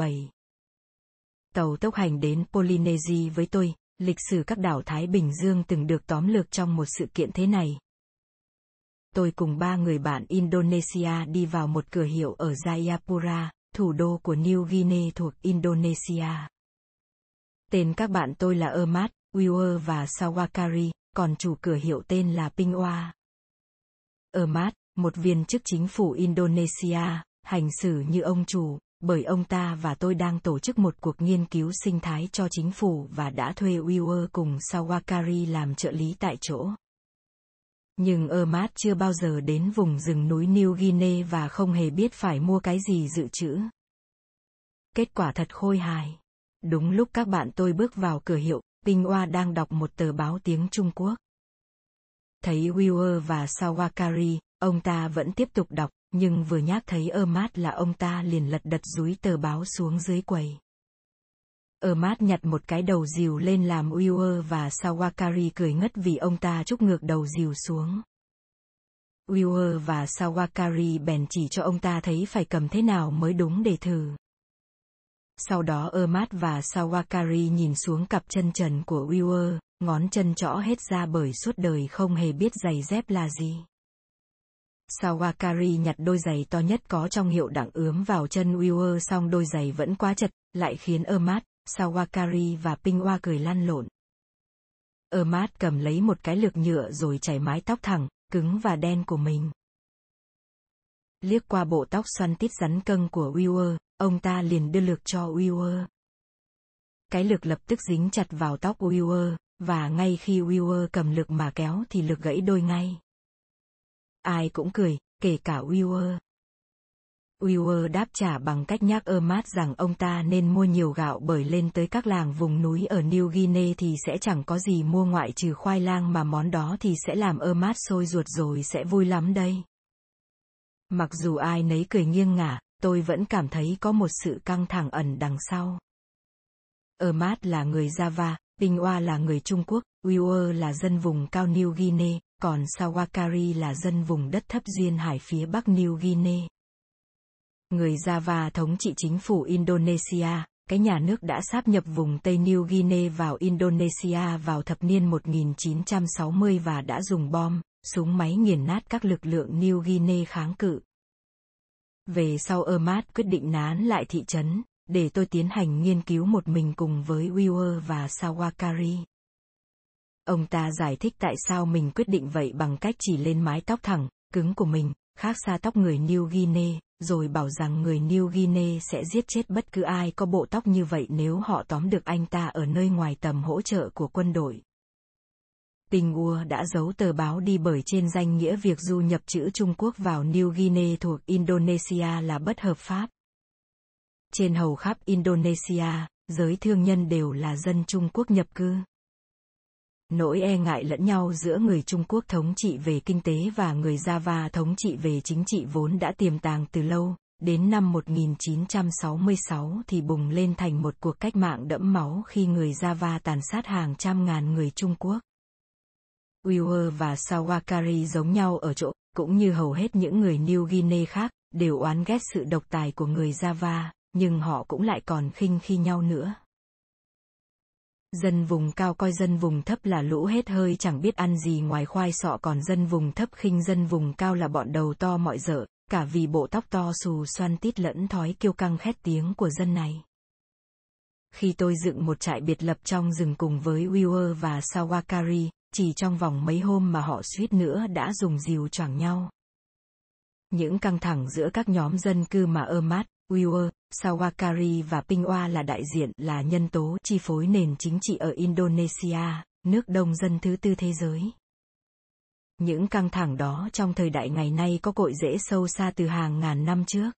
17. Tàu tốc hành đến Polynesia với tôi, lịch sử các đảo Thái Bình Dương từng được tóm lược trong một sự kiện thế này. Tôi cùng ba người bạn Indonesia đi vào một cửa hiệu ở Jayapura, thủ đô của New Guinea thuộc Indonesia. Tên các bạn tôi là Ermat, Wewer và Sawakari, còn chủ cửa hiệu tên là Pingwa. Ermat, một viên chức chính phủ Indonesia, hành xử như ông chủ, bởi ông ta và tôi đang tổ chức một cuộc nghiên cứu sinh thái cho chính phủ và đã thuê Wewer cùng Sawakari làm trợ lý tại chỗ. Nhưng Ermat chưa bao giờ đến vùng rừng núi New Guinea và không hề biết phải mua cái gì dự trữ. Kết quả thật khôi hài. Đúng lúc các bạn tôi bước vào cửa hiệu, Ping Hoa đang đọc một tờ báo tiếng Trung Quốc. Thấy Wewer và Sawakari, ông ta vẫn tiếp tục đọc, nhưng vừa nhắc thấy Ermat là ông ta liền lật đật dúi tờ báo xuống dưới quầy. Ermat nhặt một cái đầu dìu lên làm Wewer và Sawakari cười ngất vì ông ta trúc ngược đầu dìu xuống. Wewer và Sawakari bèn chỉ cho ông ta thấy phải cầm thế nào mới đúng để thử. Sau đó Ermat và Sawakari nhìn xuống cặp chân trần của Wewer, ngón chân trõ hết ra bởi suốt đời không hề biết giày dép là gì. Sawakari nhặt đôi giày to nhất có trong hiệu đặng ướm vào chân Weaver xong đôi giày vẫn quá chật, lại khiến Ermat, Sawakari và Pingwa cười lăn lộn. Ermat cầm lấy một cái lược nhựa rồi chảy mái tóc thẳng, cứng và đen của mình. Liếc qua bộ tóc xoăn tít rắn cân của Weaver, ông ta liền đưa lược cho Weaver. Cái lược lập tức dính chặt vào tóc Weaver, và ngay khi Weaver cầm lược mà kéo thì lược gãy đôi ngay. Ai cũng cười, kể cả Wewer. Wewer đáp trả bằng cách nhắc Ermat rằng ông ta nên mua nhiều gạo bởi lên tới các làng vùng núi ở New Guinea thì sẽ chẳng có gì mua ngoại trừ khoai lang mà món đó thì sẽ làm Ermat sôi ruột rồi sẽ vui lắm đây. Mặc dù ai nấy cười nghiêng ngả, tôi vẫn cảm thấy có một sự căng thẳng ẩn đằng sau. Ermat là người Java, Pingwa là người Trung Quốc, Wewer là dân vùng cao New Guinea, còn Sawakari là dân vùng đất thấp duyên hải phía bắc New Guinea. Người Java thống trị chính phủ Indonesia, cái nhà nước đã sáp nhập vùng Tây New Guinea vào Indonesia vào thập niên 1960 và đã dùng bom, súng máy nghiền nát các lực lượng New Guinea kháng cự. Về sau Ermat quyết định nán lại thị trấn, để tôi tiến hành nghiên cứu một mình cùng với Wewer và Sawakari. Ông ta giải thích tại sao mình quyết định vậy bằng cách chỉ lên mái tóc thẳng, cứng của mình, khác xa tóc người New Guinea, rồi bảo rằng người New Guinea sẽ giết chết bất cứ ai có bộ tóc như vậy nếu họ tóm được anh ta ở nơi ngoài tầm hỗ trợ của quân đội. Tình Ua đã giấu tờ báo đi bởi trên danh nghĩa việc du nhập chữ Trung Quốc vào New Guinea thuộc Indonesia là bất hợp pháp. Trên hầu khắp Indonesia, giới thương nhân đều là dân Trung Quốc nhập cư. Nỗi e ngại lẫn nhau giữa người Trung Quốc thống trị về kinh tế và người Java thống trị về chính trị vốn đã tiềm tàng từ lâu, đến năm 1966 thì bùng lên thành một cuộc cách mạng đẫm máu khi người Java tàn sát hàng trăm ngàn người Trung Quốc. Wewer và Sawakari giống nhau ở chỗ, cũng như hầu hết những người New Guinea khác, đều oán ghét sự độc tài của người Java, nhưng họ cũng lại còn khinh khi nhau nữa. Dân vùng cao coi dân vùng thấp là lũ hết hơi chẳng biết ăn gì ngoài khoai sọ còn dân vùng thấp khinh dân vùng cao là bọn đầu to mọi dở, cả vì bộ tóc to xù xoăn tít lẫn thói kiêu căng khét tiếng của dân này. Khi tôi dựng một trại biệt lập trong rừng cùng với Weaver và Sawakari, chỉ trong vòng mấy hôm mà họ suýt nữa đã dùng dìu choảng nhau. Những căng thẳng giữa các nhóm dân cư mà ơ mát Wewer, Sawakari và Pingwa là đại diện là nhân tố chi phối nền chính trị ở Indonesia, nước đông dân thứ tư thế giới. Những căng thẳng đó trong thời đại ngày nay có cội rễ sâu xa từ hàng ngàn năm trước.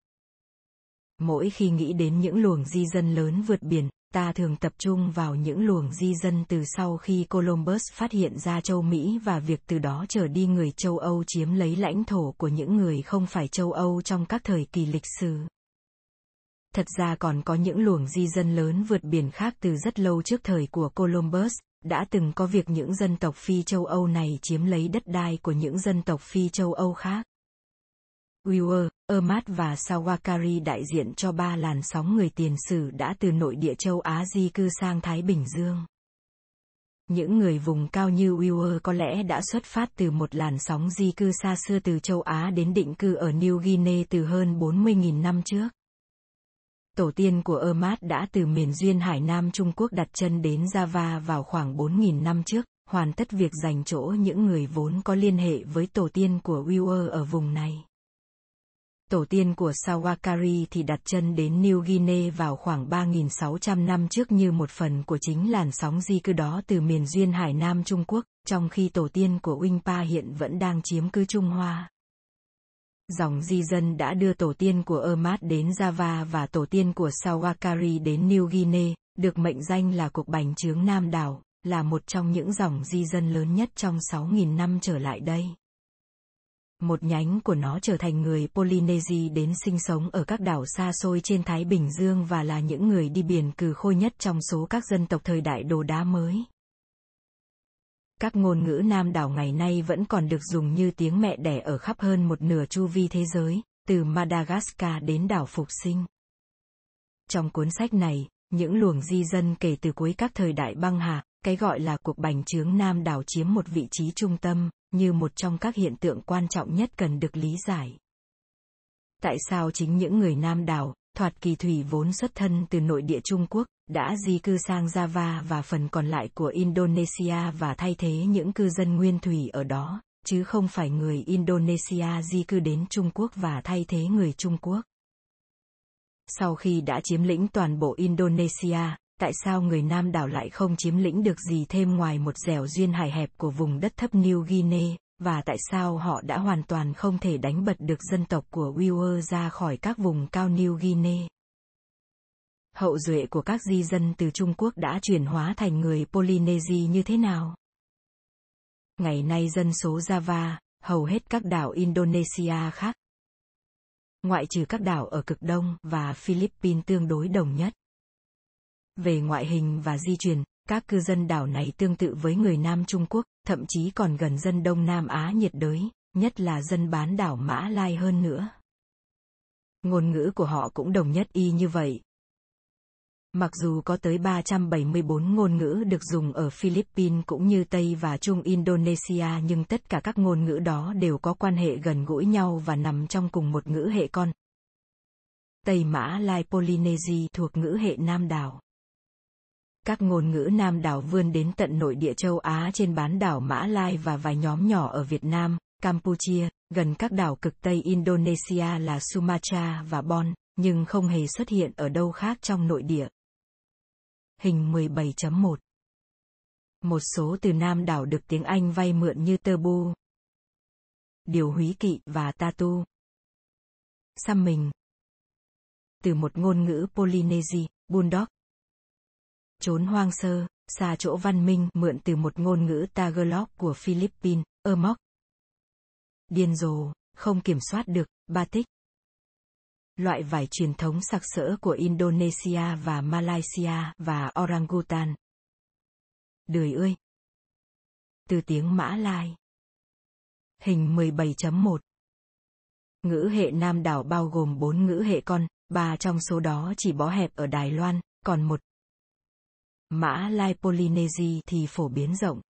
Mỗi khi nghĩ đến những luồng di dân lớn vượt biển, ta thường tập trung vào những luồng di dân từ sau khi Columbus phát hiện ra châu Mỹ và việc từ đó trở đi người châu Âu chiếm lấy lãnh thổ của những người không phải châu Âu trong các thời kỳ lịch sử. Thật ra còn có những luồng di dân lớn vượt biển khác từ rất lâu trước thời của Columbus, đã từng có việc những dân tộc phi châu Âu này chiếm lấy đất đai của những dân tộc phi châu Âu khác. Wewer, Ermat và Sawakari đại diện cho ba làn sóng người tiền sử đã từ nội địa châu Á di cư sang Thái Bình Dương. Những người vùng cao như Wewer có lẽ đã xuất phát từ một làn sóng di cư xa xưa từ châu Á đến định cư ở New Guinea từ hơn 40.000 năm trước. Tổ tiên của Ermat đã từ miền duyên Hải Nam Trung Quốc đặt chân đến Java vào khoảng 4.000 năm trước, hoàn tất việc dành chỗ những người vốn có liên hệ với tổ tiên của Wewer ở vùng này. Tổ tiên của Sawakari thì đặt chân đến New Guinea vào khoảng 3.600 năm trước như một phần của chính làn sóng di cư đó từ miền duyên Hải Nam Trung Quốc, trong khi tổ tiên của Wingpa hiện vẫn đang chiếm cư Trung Hoa. Dòng di dân đã đưa tổ tiên của Ermat đến Java và tổ tiên của Sawakari đến New Guinea, được mệnh danh là cuộc bành trướng Nam đảo, là một trong những dòng di dân lớn nhất trong 6.000 năm trở lại đây. Một nhánh của nó trở thành người Polynesia đến sinh sống ở các đảo xa xôi trên Thái Bình Dương và là những người đi biển cừ khôi nhất trong số các dân tộc thời đại đồ đá mới. Các ngôn ngữ Nam đảo ngày nay vẫn còn được dùng như tiếng mẹ đẻ ở khắp hơn một nửa chu vi thế giới, từ Madagascar đến đảo Phục Sinh. Trong cuốn sách này, những luồng di dân kể từ cuối các thời đại băng hà, cái gọi là cuộc bành trướng Nam đảo chiếm một vị trí trung tâm, như một trong các hiện tượng quan trọng nhất cần được lý giải. Tại sao chính những người Nam đảo, thoạt kỳ thủy vốn xuất thân từ nội địa Trung Quốc, đã di cư sang Java và phần còn lại của Indonesia và thay thế những cư dân nguyên thủy ở đó, chứ không phải người Indonesia di cư đến Trung Quốc và thay thế người Trung Quốc. Sau khi đã chiếm lĩnh toàn bộ Indonesia, tại sao người Nam đảo lại không chiếm lĩnh được gì thêm ngoài một dẻo duyên hải hẹp của vùng đất thấp New Guinea, và tại sao họ đã hoàn toàn không thể đánh bật được dân tộc của Wewer ra khỏi các vùng cao New Guinea. Hậu duệ của các di dân từ Trung Quốc đã chuyển hóa thành người Polynesia như thế nào? Ngày nay dân số Java, hầu hết các đảo Indonesia khác. Ngoại trừ các đảo ở cực đông và Philippines tương đối đồng nhất. Về ngoại hình và di truyền, các cư dân đảo này tương tự với người Nam Trung Quốc, thậm chí còn gần dân Đông Nam Á nhiệt đới, nhất là dân bán đảo Mã Lai hơn nữa. Ngôn ngữ của họ cũng đồng nhất y như vậy. Mặc dù có tới 374 ngôn ngữ được dùng ở Philippines cũng như Tây và Trung Indonesia nhưng tất cả các ngôn ngữ đó đều có quan hệ gần gũi nhau và nằm trong cùng một ngữ hệ con. Tây Mã Lai Polynesia thuộc ngữ hệ Nam đảo. Các ngôn ngữ Nam đảo vươn đến tận nội địa châu Á trên bán đảo Mã Lai và vài nhóm nhỏ ở Việt Nam, Campuchia, gần các đảo cực Tây Indonesia là Sumatra và Bon, nhưng không hề xuất hiện ở đâu khác trong nội địa. Hình 17.1 Một số từ Nam đảo được tiếng Anh vay mượn như tơ bu, điều húy kỵ và tatu. Xăm mình Từ một ngôn ngữ Polynesia, Bulldog, trốn hoang sơ, xa chỗ văn minh mượn từ một ngôn ngữ Tagalog của Philippines, Ermok. Điên rồ, không kiểm soát được, batik. Loại vải truyền thống sặc sỡ của Indonesia và Malaysia và orangutan. Đời ơi! Từ tiếng Mã Lai. Hình 17.1 Ngữ hệ Nam đảo bao gồm 4 ngữ hệ con, ba trong số đó chỉ bó hẹp ở Đài Loan, còn một Mã Lai Polynesia thì phổ biến rộng.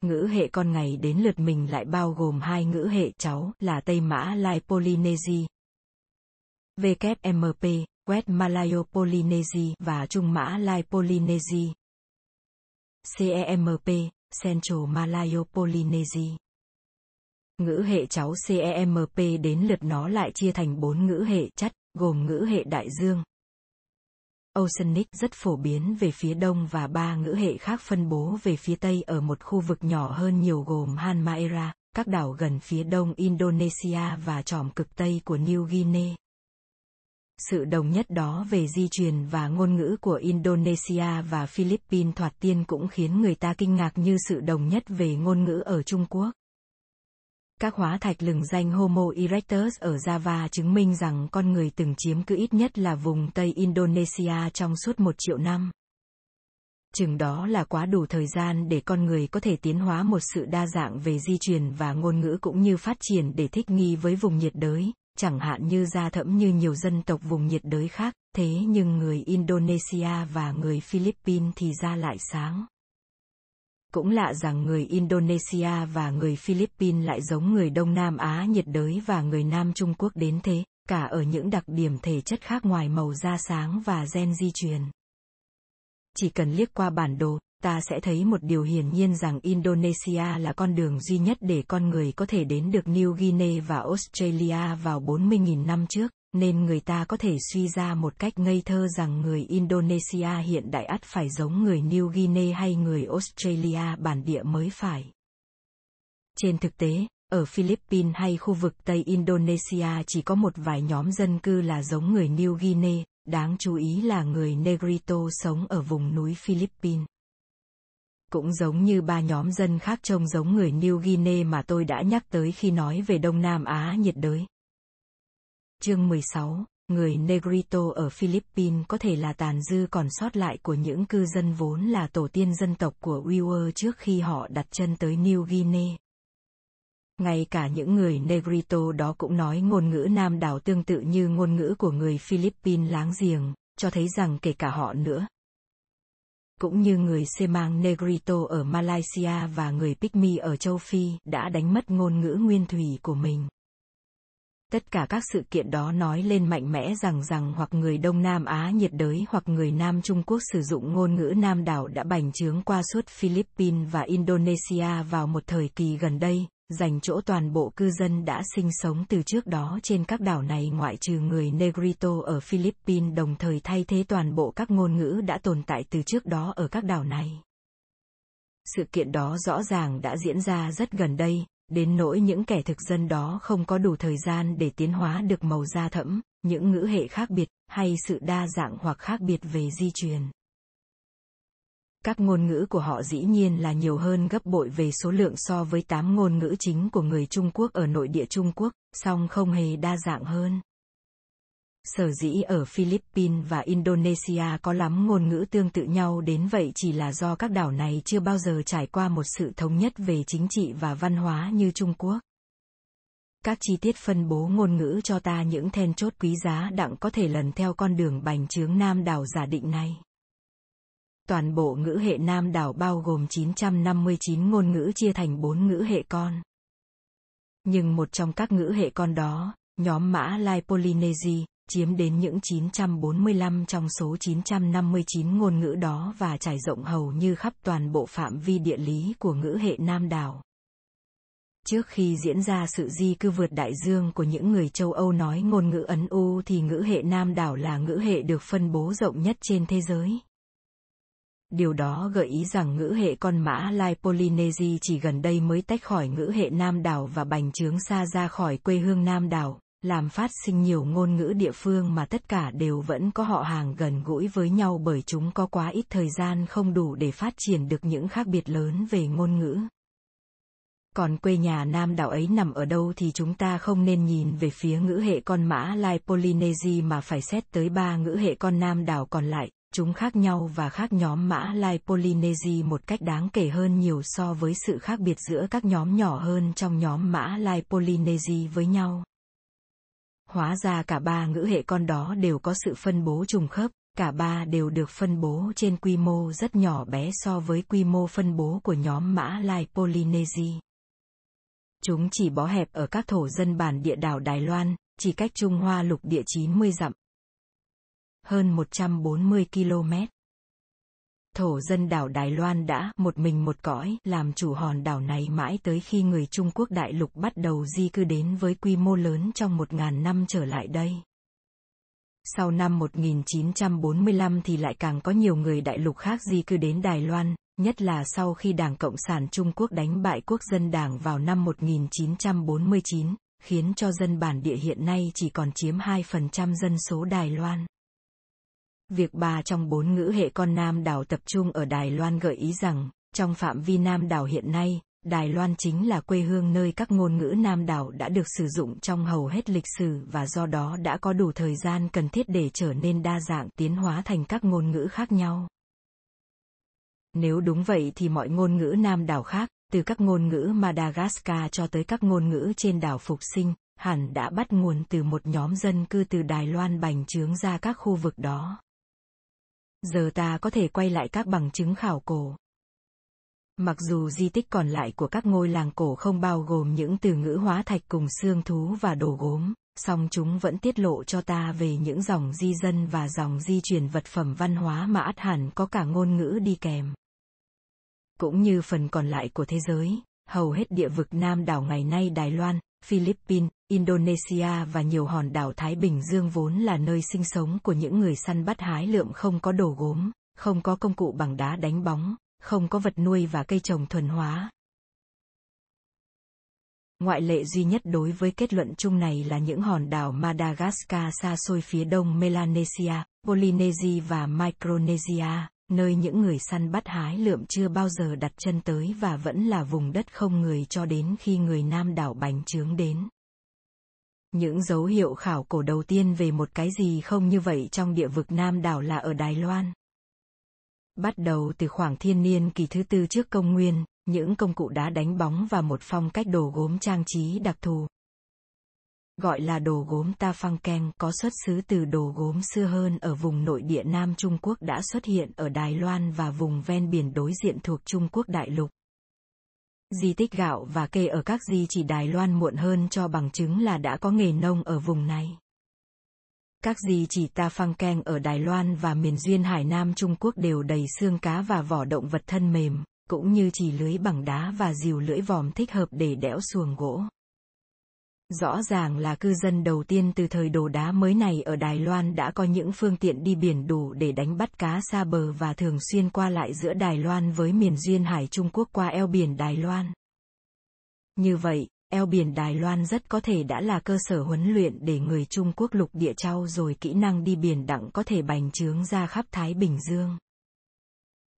Ngữ hệ con ngày đến lượt mình lại bao gồm hai ngữ hệ cháu là Tây Mã Lai Polynesia. WMP, West Malayo Polynesia và Trung Mã Lai Polynesia. CEMP, Central Malayo Polynesia. Ngữ hệ cháu CEMP đến lượt nó lại chia thành bốn ngữ hệ chất, gồm ngữ hệ đại dương, Oceanic rất phổ biến về phía đông và ba ngữ hệ khác phân bố về phía tây ở một khu vực nhỏ hơn nhiều gồm Halmahera, các đảo gần phía đông Indonesia và tròm cực tây của New Guinea. Sự đồng nhất đó về di truyền và ngôn ngữ của Indonesia và Philippines thoạt tiên cũng khiến người ta kinh ngạc như sự đồng nhất về ngôn ngữ ở Trung Quốc. Các hóa thạch lừng danh Homo erectus ở Java chứng minh rằng con người từng chiếm cứ ít nhất là vùng Tây Indonesia trong suốt một triệu năm. chừng đó là quá đủ thời gian để con người có thể tiến hóa một sự đa dạng về di truyền và ngôn ngữ cũng như phát triển để thích nghi với vùng nhiệt đới, chẳng hạn như da thẫm như nhiều dân tộc vùng nhiệt đới khác, thế nhưng người Indonesia và người Philippines thì da lại sáng. Cũng lạ rằng người Indonesia và người Philippines lại giống người Đông Nam Á nhiệt đới và người Nam Trung Quốc đến thế, cả ở những đặc điểm thể chất khác ngoài màu da sáng và gen di truyền. Chỉ cần liếc qua bản đồ, ta sẽ thấy một điều hiển nhiên rằng Indonesia là con đường duy nhất để con người có thể đến được New Guinea và Australia vào 40.000 năm trước, nên người ta có thể suy ra một cách ngây thơ rằng người Indonesia hiện đại ắt phải giống người New Guinea hay người Australia bản địa mới phải. Trên thực tế, ở Philippines hay khu vực Tây Indonesia chỉ có một vài nhóm dân cư là giống người New Guinea, đáng chú ý là người Negrito sống ở vùng núi Philippines. Cũng giống như ba nhóm dân khác trông giống người New Guinea mà tôi đã nhắc tới khi nói về Đông Nam Á nhiệt đới. Chương 16, người Negrito ở Philippines có thể là tàn dư còn sót lại của những cư dân vốn là tổ tiên dân tộc của Uighur trước khi họ đặt chân tới New Guinea. Ngay cả những người Negrito đó cũng nói ngôn ngữ Nam đảo tương tự như ngôn ngữ của người Philippines láng giềng, cho thấy rằng kể cả họ nữa. Cũng như người Semang Negrito ở Malaysia và người Pygmy ở châu Phi đã đánh mất ngôn ngữ nguyên thủy của mình. Tất cả các sự kiện đó nói lên mạnh mẽ rằng rằng hoặc người Đông Nam Á nhiệt đới hoặc người Nam Trung Quốc sử dụng ngôn ngữ Nam đảo đã bành trướng qua suốt Philippines và Indonesia vào một thời kỳ gần đây, dành chỗ toàn bộ cư dân đã sinh sống từ trước đó trên các đảo này ngoại trừ người Negrito ở Philippines đồng thời thay thế toàn bộ các ngôn ngữ đã tồn tại từ trước đó ở các đảo này. Sự kiện đó rõ ràng đã diễn ra rất gần đây, đến nỗi những kẻ thực dân đó không có đủ thời gian để tiến hóa được màu da thẫm, những ngữ hệ khác biệt, hay sự đa dạng hoặc khác biệt về di truyền. Các ngôn ngữ của họ dĩ nhiên là nhiều hơn gấp bội về số lượng so với 8 ngôn ngữ chính của người Trung Quốc ở nội địa Trung Quốc, song không hề đa dạng hơn. Sở dĩ ở Philippines và Indonesia có lắm ngôn ngữ tương tự nhau đến vậy chỉ là do các đảo này chưa bao giờ trải qua một sự thống nhất về chính trị và văn hóa như Trung Quốc. Các chi tiết phân bố ngôn ngữ cho ta những then chốt quý giá đặng có thể lần theo con đường bành trướng Nam đảo giả định này. Toàn bộ ngữ hệ Nam đảo bao gồm 959 ngôn ngữ chia thành 4 ngữ hệ con. Nhưng một trong các ngữ hệ con đó, nhóm Mã Lai Polynesia, chiếm đến những 945 trong số 959 ngôn ngữ đó và trải rộng hầu như khắp toàn bộ phạm vi địa lý của ngữ hệ Nam đảo. Trước khi diễn ra sự di cư vượt đại dương của những người châu Âu nói ngôn ngữ Ấn U thì ngữ hệ Nam đảo là ngữ hệ được phân bố rộng nhất trên thế giới. Điều đó gợi ý rằng ngữ hệ con mã Lai Polynesia chỉ gần đây mới tách khỏi ngữ hệ Nam đảo và bành trướng xa ra khỏi quê hương Nam đảo, làm phát sinh nhiều ngôn ngữ địa phương mà tất cả đều vẫn có họ hàng gần gũi với nhau bởi chúng có quá ít thời gian không đủ để phát triển được những khác biệt lớn về ngôn ngữ. Còn quê nhà Nam đảo ấy nằm ở đâu thì chúng ta không nên nhìn về phía ngữ hệ con mã Lai Polynesia mà phải xét tới ba ngữ hệ con Nam đảo còn lại, chúng khác nhau và khác nhóm mã Lai Polynesia một cách đáng kể hơn nhiều so với sự khác biệt giữa các nhóm nhỏ hơn trong nhóm mã Lai Polynesia với nhau. Hóa ra cả ba ngữ hệ con đó đều có sự phân bố trùng khớp, cả ba đều được phân bố trên quy mô rất nhỏ bé so với quy mô phân bố của nhóm mã Lai Polynesia. Chúng chỉ bó hẹp ở các thổ dân bản địa đảo Đài Loan, chỉ cách Trung Hoa lục địa 90 dặm. Hơn 140 km. Thổ dân đảo Đài Loan đã một mình một cõi làm chủ hòn đảo này mãi tới khi người Trung Quốc đại lục bắt đầu di cư đến với quy mô lớn trong một ngàn năm trở lại đây. Sau năm 1945 thì lại càng có nhiều người đại lục khác di cư đến Đài Loan, nhất là sau khi Đảng Cộng sản Trung Quốc đánh bại Quốc dân Đảng vào năm 1949, khiến cho dân bản địa hiện nay chỉ còn chiếm 2% dân số Đài Loan. Việc ba trong bốn ngữ hệ con Nam đảo tập trung ở Đài Loan gợi ý rằng, trong phạm vi Nam đảo hiện nay, Đài Loan chính là quê hương nơi các ngôn ngữ Nam đảo đã được sử dụng trong hầu hết lịch sử và do đó đã có đủ thời gian cần thiết để trở nên đa dạng tiến hóa thành các ngôn ngữ khác nhau. Nếu đúng vậy thì mọi ngôn ngữ Nam đảo khác, từ các ngôn ngữ Madagascar cho tới các ngôn ngữ trên đảo Phục Sinh, hẳn đã bắt nguồn từ một nhóm dân cư từ Đài Loan bành trướng ra các khu vực đó. Giờ ta có thể quay lại các bằng chứng khảo cổ. Mặc dù di tích còn lại của các ngôi làng cổ không bao gồm những từ ngữ hóa thạch cùng xương thú và đồ gốm, song chúng vẫn tiết lộ cho ta về những dòng di dân và dòng di truyền vật phẩm văn hóa mà ắt hẳn có cả ngôn ngữ đi kèm. Cũng như phần còn lại của thế giới, hầu hết địa vực Nam đảo ngày nay Đài Loan, Philippines, Indonesia và nhiều hòn đảo Thái Bình Dương vốn là nơi sinh sống của những người săn bắt hái lượm không có đồ gốm, không có công cụ bằng đá đánh bóng, không có vật nuôi và cây trồng thuần hóa. Ngoại lệ duy nhất đối với kết luận chung này là những hòn đảo Madagascar xa xôi phía đông Melanesia, Polynesia và Micronesia, nơi những người săn bắt hái lượm chưa bao giờ đặt chân tới và vẫn là vùng đất không người cho đến khi người Nam đảo bánh trướng đến. Những dấu hiệu khảo cổ đầu tiên về một cái gì không như vậy trong địa vực Nam đảo là ở Đài Loan. Bắt đầu từ khoảng thiên niên kỳ thứ tư trước công nguyên, những công cụ đá đánh bóng và một phong cách đồ gốm trang trí đặc thù. Gọi là đồ gốm ta phăng keng có xuất xứ từ đồ gốm xưa hơn ở vùng nội địa Nam Trung Quốc đã xuất hiện ở Đài Loan và vùng ven biển đối diện thuộc Trung Quốc đại lục. Di tích gạo và cây ở các di chỉ Đài Loan muộn hơn cho bằng chứng là đã có nghề nông ở vùng này. Các di chỉ ta phăng keng ở Đài Loan và miền duyên Hải Nam Trung Quốc đều đầy xương cá và vỏ động vật thân mềm, cũng như chỉ lưới bằng đá và dìu lưỡi vòm thích hợp để đẽo xuồng gỗ. Rõ ràng là cư dân đầu tiên từ thời đồ đá mới này ở Đài Loan đã có những phương tiện đi biển đủ để đánh bắt cá xa bờ và thường xuyên qua lại giữa Đài Loan với miền duyên hải Trung Quốc qua eo biển Đài Loan. Như vậy, eo biển Đài Loan rất có thể đã là cơ sở huấn luyện để người Trung Quốc lục địa trao rồi kỹ năng đi biển đặng có thể bành trướng ra khắp Thái Bình Dương.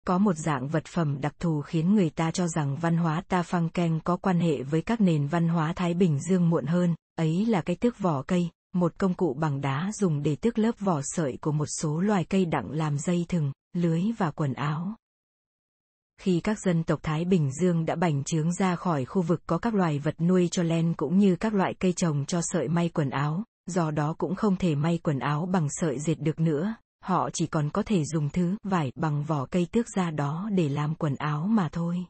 Có một dạng vật phẩm đặc thù khiến người ta cho rằng văn hóa ta phăng keng có quan hệ với các nền văn hóa Thái Bình Dương muộn hơn, ấy là cái tước vỏ cây, một công cụ bằng đá dùng để tước lớp vỏ sợi của một số loài cây đặng làm dây thừng, lưới và quần áo. Khi các dân tộc Thái Bình Dương đã bành trướng ra khỏi khu vực có các loài vật nuôi cho len cũng như các loại cây trồng cho sợi may quần áo, do đó cũng không thể may quần áo bằng sợi dệt được nữa, họ chỉ còn có thể dùng thứ vải bằng vỏ cây tước ra đó để làm quần áo mà thôi.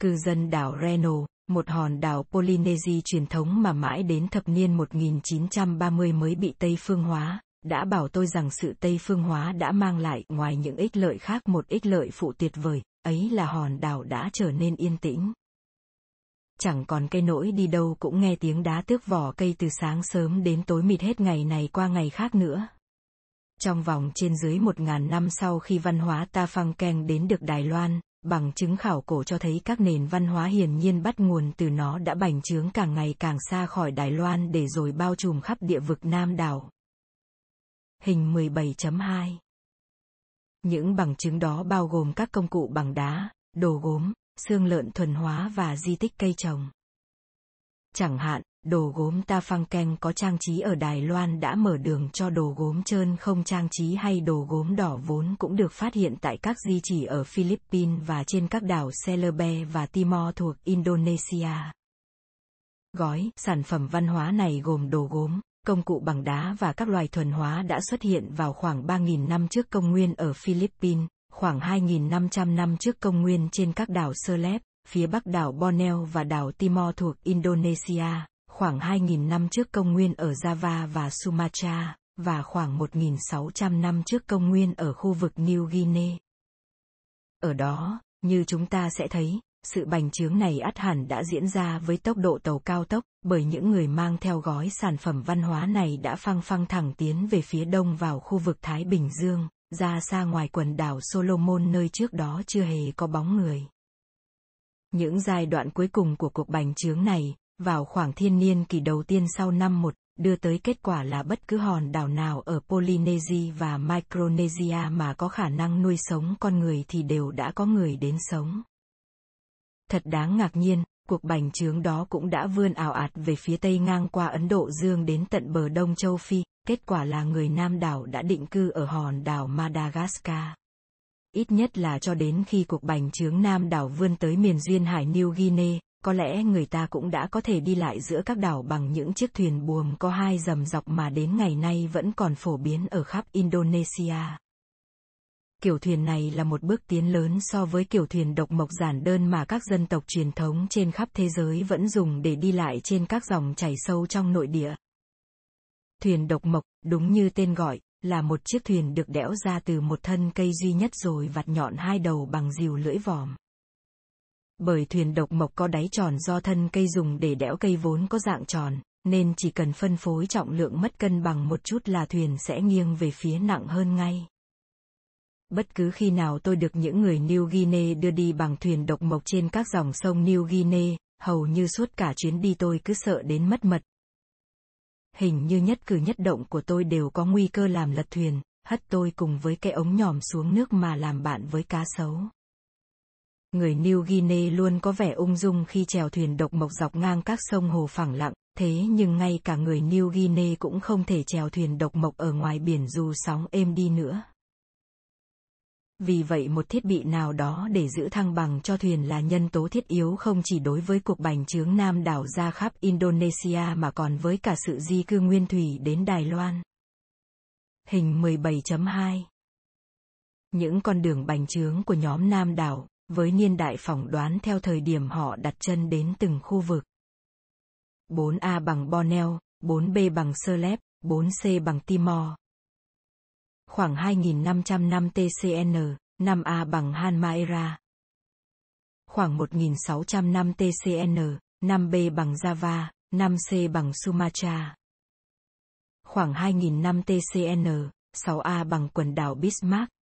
Cư dân đảo Reno, một hòn đảo Polynesia truyền thống mà mãi đến thập niên 1930 mới bị Tây phương hóa, đã bảo tôi rằng sự Tây phương hóa đã mang lại ngoài những ích lợi khác một ích lợi phụ tuyệt vời, ấy là hòn đảo đã trở nên yên tĩnh. Chẳng còn cây nỗi đi đâu cũng nghe tiếng đá tước vỏ cây từ sáng sớm đến tối mịt hết ngày này qua ngày khác nữa. Trong vòng trên dưới một ngàn năm sau khi văn hóa ta phăng keng đến được Đài Loan, bằng chứng khảo cổ cho thấy các nền văn hóa hiển nhiên bắt nguồn từ nó đã bành trướng càng ngày càng xa khỏi Đài Loan để rồi bao trùm khắp địa vực Nam đảo. Hình 17.2 Những bằng chứng đó bao gồm các công cụ bằng đá, đồ gốm, xương lợn thuần hóa và di tích cây trồng. Chẳng hạn, đồ gốm ta phăng keng có trang trí ở Đài Loan đã mở đường cho đồ gốm trơn không trang trí hay đồ gốm đỏ vốn cũng được phát hiện tại các di chỉ ở Philippines và trên các đảo Celebes và Timor thuộc Indonesia. Gói, sản phẩm văn hóa này gồm đồ gốm, công cụ bằng đá và các loài thuần hóa đã xuất hiện vào khoảng 3.000 năm trước công nguyên ở Philippines, khoảng 2.500 năm trước công nguyên trên các đảo Celebes, phía bắc đảo Borneo và đảo Timor thuộc Indonesia, khoảng 2.000 năm trước công nguyên ở Java và Sumatra, và khoảng 1.600 năm trước công nguyên ở khu vực New Guinea. Ở đó, như chúng ta sẽ thấy, sự bành trướng này ắt hẳn đã diễn ra với tốc độ tàu cao tốc, bởi những người mang theo gói sản phẩm văn hóa này đã phăng phăng thẳng tiến về phía đông vào khu vực Thái Bình Dương, ra xa ngoài quần đảo Solomon nơi trước đó chưa hề có bóng người. Những giai đoạn cuối cùng của cuộc bành trướng này, vào khoảng thiên niên kỷ đầu tiên sau năm một, đưa tới kết quả là bất cứ hòn đảo nào ở Polynesia và Micronesia mà có khả năng nuôi sống con người thì đều đã có người đến sống. Thật đáng ngạc nhiên, cuộc bành trướng đó cũng đã vươn ảo ạt về phía tây ngang qua Ấn Độ Dương đến tận bờ đông châu Phi, kết quả là người Nam đảo đã định cư ở hòn đảo Madagascar. ít nhất là cho đến khi cuộc bành trướng Nam đảo vươn tới miền duyên hải New Guinea, có lẽ người ta cũng đã có thể đi lại giữa các đảo bằng những chiếc thuyền buồm có hai dầm dọc mà đến ngày nay vẫn còn phổ biến ở khắp Indonesia. Kiểu thuyền này là một bước tiến lớn so với kiểu thuyền độc mộc giản đơn mà các dân tộc truyền thống trên khắp thế giới vẫn dùng để đi lại trên các dòng chảy sâu trong nội địa. Thuyền độc mộc, đúng như tên gọi, là một chiếc thuyền được đẽo ra từ một thân cây duy nhất rồi vặt nhọn hai đầu bằng rìu lưỡi vòm. Bởi thuyền độc mộc có đáy tròn do thân cây dùng để đẽo cây vốn có dạng tròn, nên chỉ cần phân phối trọng lượng mất cân bằng một chút là thuyền sẽ nghiêng về phía nặng hơn ngay. Bất cứ khi nào tôi được những người New Guinea đưa đi bằng thuyền độc mộc trên các dòng sông New Guinea, hầu như suốt cả chuyến đi tôi cứ sợ đến mất mật. Hình như nhất cử nhất động của tôi đều có nguy cơ làm lật thuyền, hất tôi cùng với cái ống nhòm xuống nước mà làm bạn với cá sấu. Người New Guinea luôn có vẻ ung dung khi chèo thuyền độc mộc dọc ngang các sông hồ phẳng lặng, thế nhưng ngay cả người New Guinea cũng không thể chèo thuyền độc mộc ở ngoài biển dù sóng êm đi nữa. Vì vậy một thiết bị nào đó để giữ thăng bằng cho thuyền là nhân tố thiết yếu không chỉ đối với cuộc bành trướng Nam đảo ra khắp Indonesia mà còn với cả sự di cư nguyên thủy đến Đài Loan. Hình 17.2 Những con đường bành trướng của nhóm Nam đảo, với niên đại phỏng đoán theo thời điểm họ đặt chân đến từng khu vực. 4A bằng Borneo, 4B bằng Celeb, 4C bằng Timor. Khoảng 2.500 năm TCN, 5A bằng Hanmaera. Khoảng 1.600 năm TCN, 5B bằng Java, 5C bằng Sumatra. Khoảng 2.000 năm TCN, 6A bằng quần đảo Bismarck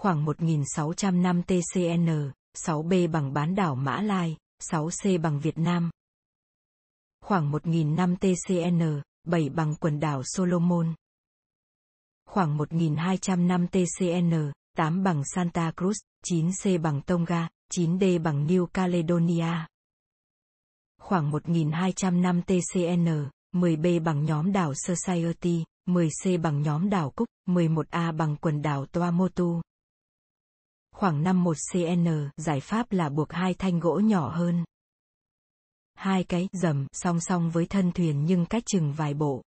khoảng 1.600 năm TCN, 6B bằng bán đảo Mã Lai, 6C bằng Việt Nam. Khoảng 1.000 năm TCN, 7 bằng quần đảo Solomon. Khoảng 1.200 năm TCN, 8 bằng Santa Cruz, 9C bằng Tonga, 9D bằng New Caledonia. Khoảng 1.200 năm TCN, 10B bằng nhóm đảo Society, 10C bằng nhóm đảo Cúc, 11A bằng quần đảo Tuamotu khoảng 51 cn, giải pháp là buộc hai thanh gỗ nhỏ hơn. Hai cái dầm song song với thân thuyền nhưng cách chừng vài bộ.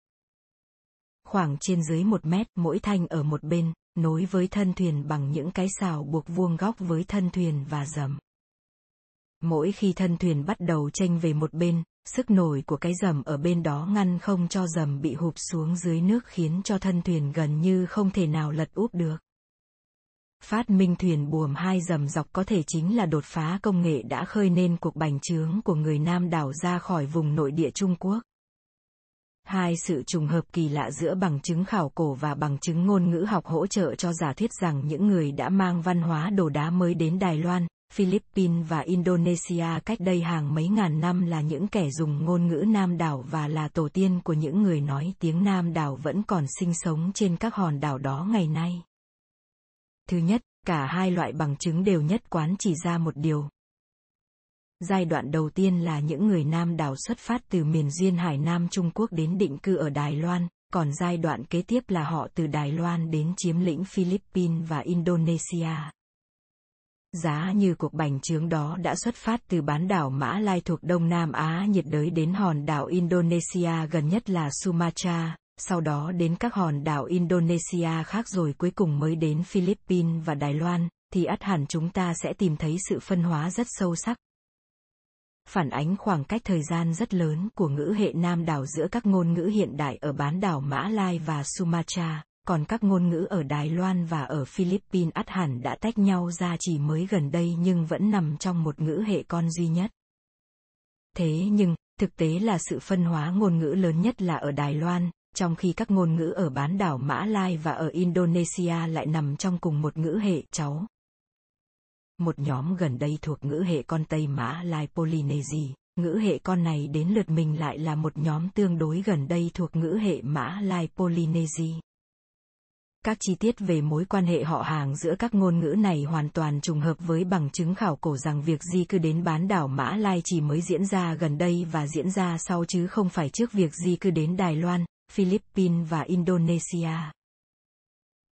Khoảng trên dưới một mét mỗi thanh ở một bên, nối với thân thuyền bằng những cái xào buộc vuông góc với thân thuyền và dầm. Mỗi khi thân thuyền bắt đầu chênh về một bên, sức nổi của cái dầm ở bên đó ngăn không cho dầm bị hụp xuống dưới nước khiến cho thân thuyền gần như không thể nào lật úp được. Phát minh thuyền buồm hai dầm dọc có thể chính là đột phá công nghệ đã khơi nên cuộc bành trướng của người Nam đảo ra khỏi vùng nội địa Trung Quốc. Hai sự trùng hợp kỳ lạ giữa bằng chứng khảo cổ và bằng chứng ngôn ngữ học hỗ trợ cho giả thuyết rằng những người đã mang văn hóa đồ đá mới đến Đài Loan, Philippines và Indonesia cách đây hàng mấy ngàn năm là những kẻ dùng ngôn ngữ Nam đảo và là tổ tiên của những người nói tiếng Nam đảo vẫn còn sinh sống trên các hòn đảo đó ngày nay. Thứ nhất, cả hai loại bằng chứng đều nhất quán chỉ ra một điều. Giai đoạn đầu tiên là những người Nam đảo xuất phát từ miền duyên hải Nam Trung Quốc đến định cư ở Đài Loan, còn giai đoạn kế tiếp là họ từ Đài Loan đến chiếm lĩnh Philippines và Indonesia. Giá như cuộc bành trướng đó đã xuất phát từ bán đảo Mã Lai thuộc Đông Nam Á nhiệt đới đến hòn đảo Indonesia gần nhất là Sumatra, sau đó đến các hòn đảo Indonesia khác rồi cuối cùng mới đến Philippines và Đài Loan, thì ắt hẳn chúng ta sẽ tìm thấy sự phân hóa rất sâu sắc. Phản ánh khoảng cách thời gian rất lớn của ngữ hệ Nam đảo giữa các ngôn ngữ hiện đại ở bán đảo Mã Lai và Sumatra, còn các ngôn ngữ ở Đài Loan và ở Philippines ắt hẳn đã tách nhau ra chỉ mới gần đây nhưng vẫn nằm trong một ngữ hệ con duy nhất. Thế nhưng, thực tế là sự phân hóa ngôn ngữ lớn nhất là ở Đài Loan, trong khi các ngôn ngữ ở bán đảo Mã Lai và ở Indonesia lại nằm trong cùng một ngữ hệ cháu. Một nhóm gần đây thuộc ngữ hệ con Tây Mã Lai Polynesia, ngữ hệ con này đến lượt mình lại là một nhóm tương đối gần đây thuộc ngữ hệ Mã Lai Polynesia. Các chi tiết về mối quan hệ họ hàng giữa các ngôn ngữ này hoàn toàn trùng hợp với bằng chứng khảo cổ rằng việc di cư đến bán đảo Mã Lai chỉ mới diễn ra gần đây và diễn ra sau chứ không phải trước việc di cư đến Đài Loan, Philippines và Indonesia.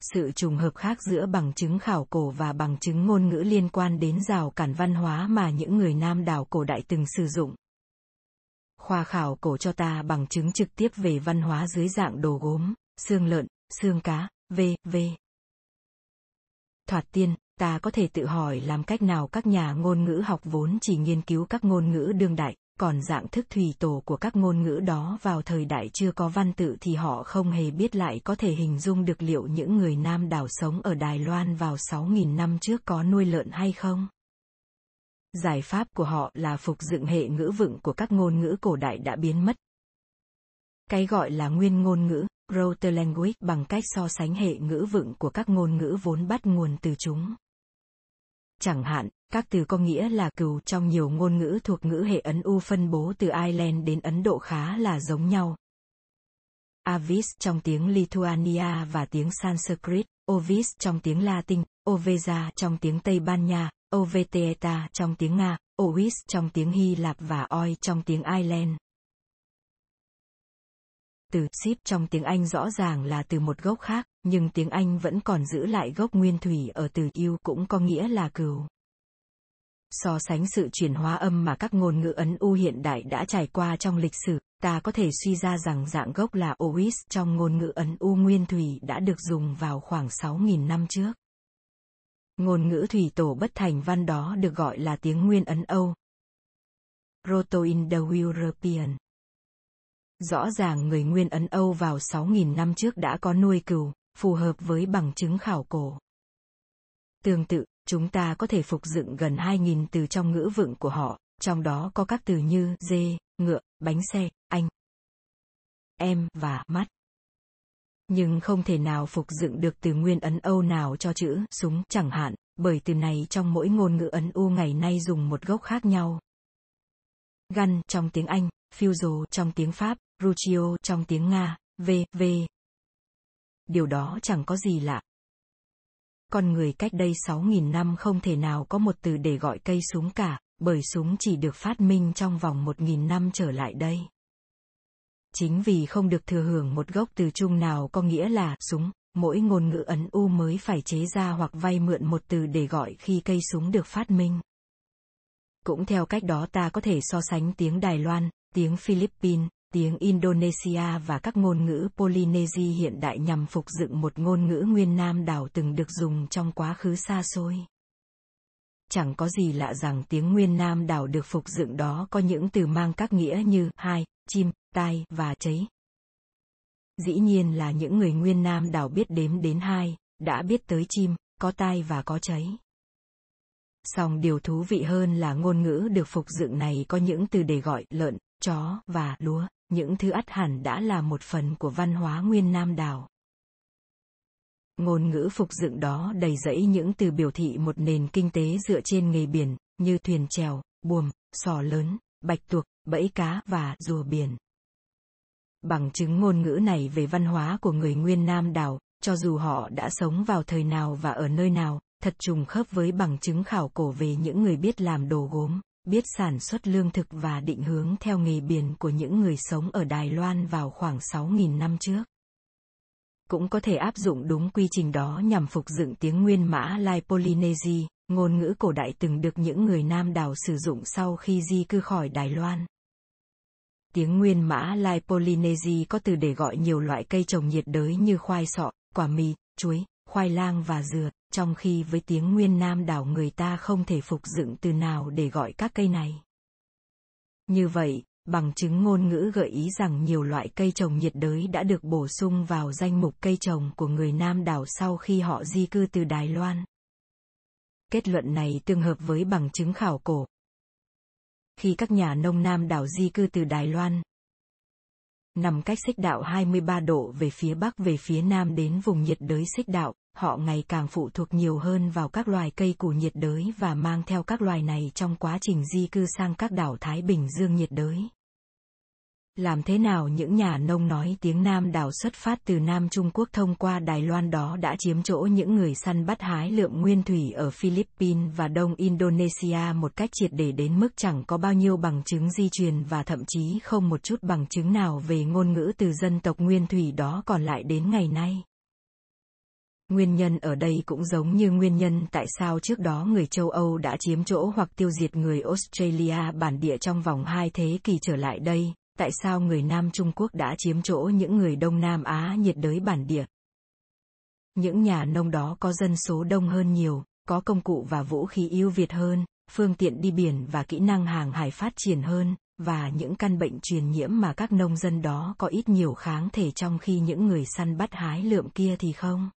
sự trùng hợp khác giữa bằng chứng khảo cổ và bằng chứng ngôn ngữ liên quan đến rào cản văn hóa mà những người Nam đảo cổ đại từng sử dụng. Khoa khảo cổ cho ta bằng chứng trực tiếp về văn hóa dưới dạng đồ gốm, xương lợn, xương cá, v.v. Thoạt tiên, ta có thể tự hỏi làm cách nào các nhà ngôn ngữ học vốn chỉ nghiên cứu các ngôn ngữ đương đại, còn dạng thức thủy tổ của các ngôn ngữ đó vào thời đại chưa có văn tự thì họ không hề biết lại có thể hình dung được liệu những người Nam đảo sống ở Đài Loan vào 6.000 năm trước có nuôi lợn hay không. Giải pháp của họ là phục dựng hệ ngữ vựng của các ngôn ngữ cổ đại đã biến mất. Cái gọi là nguyên ngôn ngữ, proto language bằng cách so sánh hệ ngữ vựng của các ngôn ngữ vốn bắt nguồn từ chúng. Chẳng hạn, các từ có nghĩa là cừu trong nhiều ngôn ngữ thuộc ngữ hệ Ấn U phân bố từ Ireland đến Ấn Độ khá là giống nhau. Avis trong tiếng Lithuania và tiếng Sanskrit, Ovis trong tiếng Latin, Oveza trong tiếng Tây Ban Nha, Ovteta trong tiếng Nga, Ovis trong tiếng Hy Lạp và Oi trong tiếng Ireland. Từ ship trong tiếng Anh rõ ràng là từ một gốc khác, nhưng tiếng Anh vẫn còn giữ lại gốc nguyên thủy ở từ yêu cũng có nghĩa là cừu. So sánh sự chuyển hóa âm mà các ngôn ngữ Ấn U hiện đại đã trải qua trong lịch sử, ta có thể suy ra rằng dạng gốc là Ois trong ngôn ngữ Ấn U nguyên thủy đã được dùng vào khoảng 6.000 năm trước. Ngôn ngữ thủy tổ bất thành văn đó được gọi là tiếng Nguyên Ấn Âu. Proto-Indo-European Rõ ràng người Nguyên Ấn Âu vào 6.000 năm trước đã có nuôi cừu, phù hợp với bằng chứng khảo cổ. Tương tự, chúng ta có thể phục dựng gần 2.000 từ trong ngữ vựng của họ, trong đó có các từ như dê, ngựa, bánh xe, anh, em và mắt. Nhưng không thể nào phục dựng được từ nguyên Ấn Âu nào cho chữ súng chẳng hạn, bởi từ này trong mỗi ngôn ngữ Ấn U ngày nay dùng một gốc khác nhau. Gun trong tiếng Anh, Fuso trong tiếng Pháp, Ruchio trong tiếng Nga, v, v. Điều đó chẳng có gì lạ. Con người cách đây 6.000 năm không thể nào có một từ để gọi cây súng cả, bởi súng chỉ được phát minh trong vòng 1.000 năm trở lại đây. Chính vì không được thừa hưởng một gốc từ chung nào có nghĩa là súng, mỗi ngôn ngữ ấn u mới phải chế ra hoặc vay mượn một từ để gọi khi cây súng được phát minh. Cũng theo cách đó ta có thể so sánh tiếng Đài Loan, tiếng Philippines, tiếng Indonesia và các ngôn ngữ Polynesia hiện đại nhằm phục dựng một ngôn ngữ nguyên nam đảo từng được dùng trong quá khứ xa xôi. Chẳng có gì lạ rằng tiếng nguyên nam đảo được phục dựng đó có những từ mang các nghĩa như hai, chim, tai và cháy. Dĩ nhiên là những người nguyên nam đảo biết đếm đến hai, đã biết tới chim, có tai và có cháy. Song điều thú vị hơn là ngôn ngữ được phục dựng này có những từ để gọi lợn, chó và lúa, những thứ ắt hẳn đã là một phần của văn hóa nguyên nam đảo. Ngôn ngữ phục dựng đó đầy rẫy những từ biểu thị một nền kinh tế dựa trên nghề biển, như thuyền chèo, buồm, sò lớn, bạch tuộc, bẫy cá và rùa biển. Bằng chứng ngôn ngữ này về văn hóa của người nguyên nam đảo, cho dù họ đã sống vào thời nào và ở nơi nào, thật trùng khớp với bằng chứng khảo cổ về những người biết làm đồ gốm, biết sản xuất lương thực và định hướng theo nghề biển của những người sống ở Đài Loan vào khoảng 6.000 năm trước. Cũng có thể áp dụng đúng quy trình đó nhằm phục dựng tiếng Nguyên Mã Lai Polynesia, ngôn ngữ cổ đại từng được những người Nam đảo sử dụng sau khi di cư khỏi Đài Loan. Tiếng Nguyên Mã Lai Polynesia có từ để gọi nhiều loại cây trồng nhiệt đới như khoai sọ, quả mì, chuối, khoai lang và dừa, trong khi với tiếng Nguyên Nam đảo người ta không thể phục dựng từ nào để gọi các cây này. Như vậy, bằng chứng ngôn ngữ gợi ý rằng nhiều loại cây trồng nhiệt đới đã được bổ sung vào danh mục cây trồng của người Nam đảo sau khi họ di cư từ Đài Loan. Kết luận này tương hợp với bằng chứng khảo cổ. Khi các nhà nông Nam đảo di cư từ Đài Loan, nằm cách xích đạo 23 độ về phía bắc về phía nam đến vùng nhiệt đới xích đạo, họ ngày càng phụ thuộc nhiều hơn vào các loài cây củ nhiệt đới và mang theo các loài này trong quá trình di cư sang các đảo Thái Bình Dương nhiệt đới. Làm thế nào những nhà nông nói tiếng Nam đảo xuất phát từ Nam Trung Quốc thông qua Đài Loan đó đã chiếm chỗ những người săn bắt hái lượm nguyên thủy ở Philippines và Đông Indonesia một cách triệt để đến mức chẳng có bao nhiêu bằng chứng di truyền và thậm chí không một chút bằng chứng nào về ngôn ngữ từ dân tộc nguyên thủy đó còn lại đến ngày nay. Nguyên nhân ở đây cũng giống như nguyên nhân tại sao trước đó người châu Âu đã chiếm chỗ hoặc tiêu diệt người Australia bản địa trong vòng hai thế kỷ trở lại đây, tại sao người Nam Trung Quốc đã chiếm chỗ những người Đông Nam Á nhiệt đới bản địa. Những nhà nông đó có dân số đông hơn nhiều, có công cụ và vũ khí ưu việt hơn, phương tiện đi biển và kỹ năng hàng hải phát triển hơn, và những căn bệnh truyền nhiễm mà các nông dân đó có ít nhiều kháng thể trong khi những người săn bắt hái lượm kia thì không.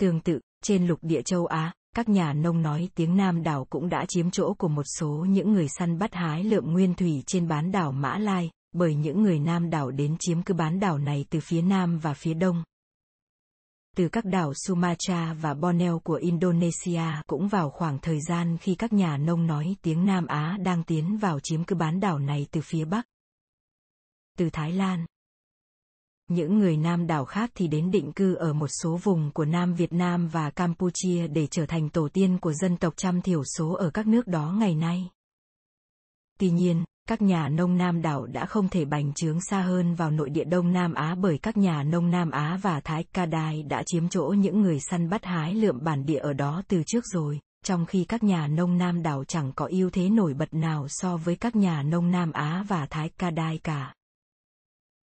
Tương tự, trên lục địa châu Á, các nhà nông nói tiếng Nam đảo cũng đã chiếm chỗ của một số những người săn bắt hái lượm nguyên thủy trên bán đảo Mã Lai, bởi những người Nam đảo đến chiếm cứ bán đảo này từ phía Nam và phía Đông. Từ các đảo Sumatra và Borneo của Indonesia cũng vào khoảng thời gian khi các nhà nông nói tiếng Nam Á đang tiến vào chiếm cứ bán đảo này từ phía Bắc. Từ Thái Lan, những người Nam đảo khác thì đến định cư ở một số vùng của Nam Việt Nam và Campuchia để trở thành tổ tiên của dân tộc trăm thiểu số ở các nước đó ngày nay. Tuy nhiên, các nhà nông Nam đảo đã không thể bành trướng xa hơn vào nội địa Đông Nam Á bởi các nhà nông Nam Á và Thái Ca Đai đã chiếm chỗ những người săn bắt hái lượm bản địa ở đó từ trước rồi, trong khi các nhà nông Nam đảo chẳng có ưu thế nổi bật nào so với các nhà nông Nam Á và Thái Ca Đai cả.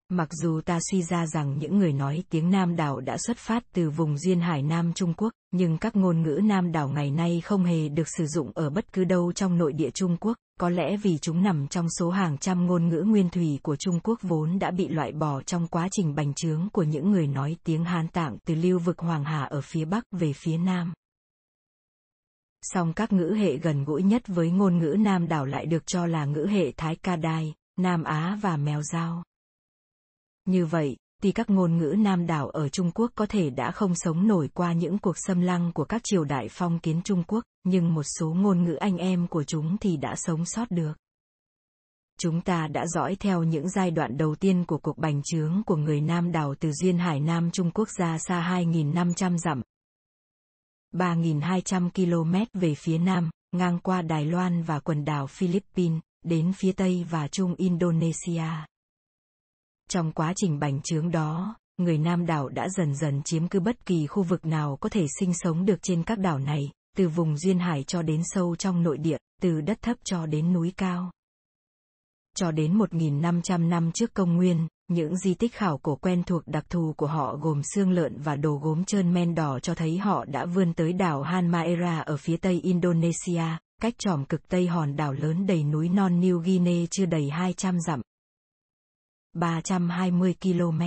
Mặc dù ta suy ra rằng những người nói tiếng Nam đảo đã xuất phát từ vùng duyên hải Nam Trung Quốc, nhưng các ngôn ngữ Nam đảo ngày nay không hề được sử dụng ở bất cứ đâu trong nội địa Trung Quốc, có lẽ vì chúng nằm trong số hàng trăm ngôn ngữ nguyên thủy của Trung Quốc vốn đã bị loại bỏ trong quá trình bành trướng của những người nói tiếng Hán Tạng từ lưu vực Hoàng Hà ở phía Bắc về phía Nam. Song các ngữ hệ gần gũi nhất với ngôn ngữ Nam đảo lại được cho là ngữ hệ Thái Ca Đai, Nam Á và Mèo Giao. Như vậy, tuy các ngôn ngữ Nam đảo ở Trung Quốc có thể đã không sống nổi qua những cuộc xâm lăng của các triều đại phong kiến Trung Quốc, nhưng một số ngôn ngữ anh em của chúng thì đã sống sót được. Chúng ta đã dõi theo những giai đoạn đầu tiên của cuộc bành trướng của người Nam đảo từ duyên hải Nam Trung Quốc ra xa 2.500 dặm. 3.200 km về phía Nam, ngang qua Đài Loan và quần đảo Philippines, đến phía Tây và Trung Indonesia. Trong quá trình bành trướng đó, người Nam đảo đã dần dần chiếm cứ bất kỳ khu vực nào có thể sinh sống được trên các đảo này, từ vùng duyên hải cho đến sâu trong nội địa, từ đất thấp cho đến núi cao. Cho đến 1.500 năm trước công nguyên, những di tích khảo cổ quen thuộc đặc thù của họ gồm xương lợn và đồ gốm trơn men đỏ cho thấy họ đã vươn tới đảo Halmahera ở phía tây Indonesia, cách tròm cực tây hòn đảo lớn đầy núi non New Guinea chưa đầy 200 dặm. 320 km.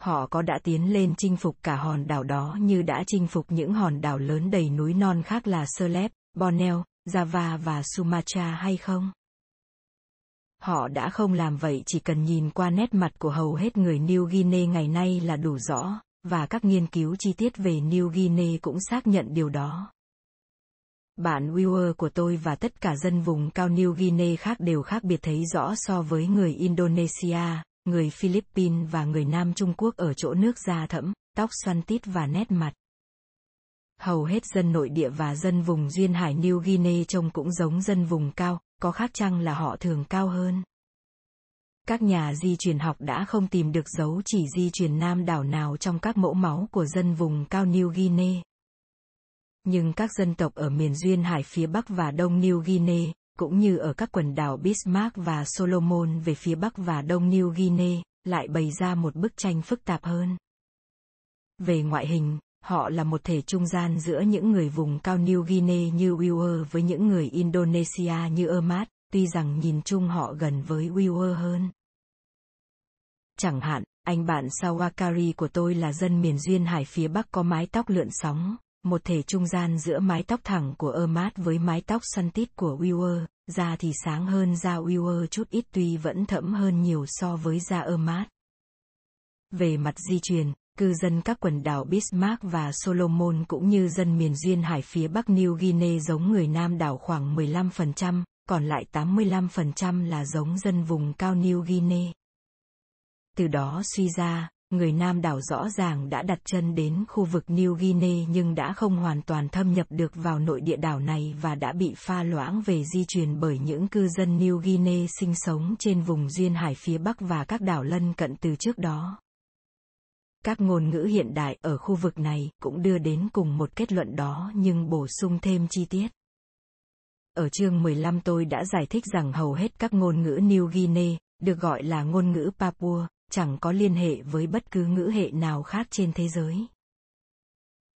Họ có đã tiến lên chinh phục cả hòn đảo đó như đã chinh phục những hòn đảo lớn đầy núi non khác là Celeb, Borneo, Java và Sumatra hay không? Họ đã không làm vậy chỉ cần nhìn qua nét mặt của hầu hết người New Guinea ngày nay là đủ rõ, và các nghiên cứu chi tiết về New Guinea cũng xác nhận điều đó. Bạn Weaver của tôi và tất cả dân vùng cao New Guinea khác đều khác biệt thấy rõ so với người Indonesia, người Philippines và người Nam Trung Quốc ở chỗ nước da thẫm, tóc xoăn tít và nét mặt. Hầu hết dân nội địa và dân vùng duyên hải New Guinea trông cũng giống dân vùng cao, có khác chăng là họ thường cao hơn. Các nhà di truyền học đã không tìm được dấu chỉ di truyền nam đảo nào trong các mẫu máu của dân vùng cao New Guinea. Nhưng các dân tộc ở miền duyên hải phía Bắc và Đông New Guinea, cũng như ở các quần đảo Bismarck và Solomon về phía Bắc và Đông New Guinea, lại bày ra một bức tranh phức tạp hơn. Về ngoại hình, họ là một thể trung gian giữa những người vùng cao New Guinea như Weaver với những người Indonesia như Ermat, tuy rằng nhìn chung họ gần với Weaver hơn. Chẳng hạn, anh bạn Sawakari của tôi là dân miền duyên hải phía Bắc có mái tóc lượn sóng, một thể trung gian giữa mái tóc thẳng của Ermat với mái tóc xoăn tít của Weaver, da thì sáng hơn da Weaver chút ít tuy vẫn thẫm hơn nhiều so với da Ermat. Về mặt di truyền, cư dân các quần đảo Bismarck và Solomon cũng như dân miền duyên hải phía Bắc New Guinea giống người Nam đảo khoảng 15%, còn lại 85% là giống dân vùng cao New Guinea. Từ đó suy ra, người Nam đảo rõ ràng đã đặt chân đến khu vực New Guinea nhưng đã không hoàn toàn thâm nhập được vào nội địa đảo này và đã bị pha loãng về di truyền bởi những cư dân New Guinea sinh sống trên vùng duyên hải phía Bắc và các đảo lân cận từ trước đó. Các ngôn ngữ hiện đại ở khu vực này cũng đưa đến cùng một kết luận đó nhưng bổ sung thêm chi tiết. Ở chương 15 tôi đã giải thích rằng hầu hết các ngôn ngữ New Guinea, được gọi là ngôn ngữ Papua, chẳng có liên hệ với bất cứ ngữ hệ nào khác trên thế giới.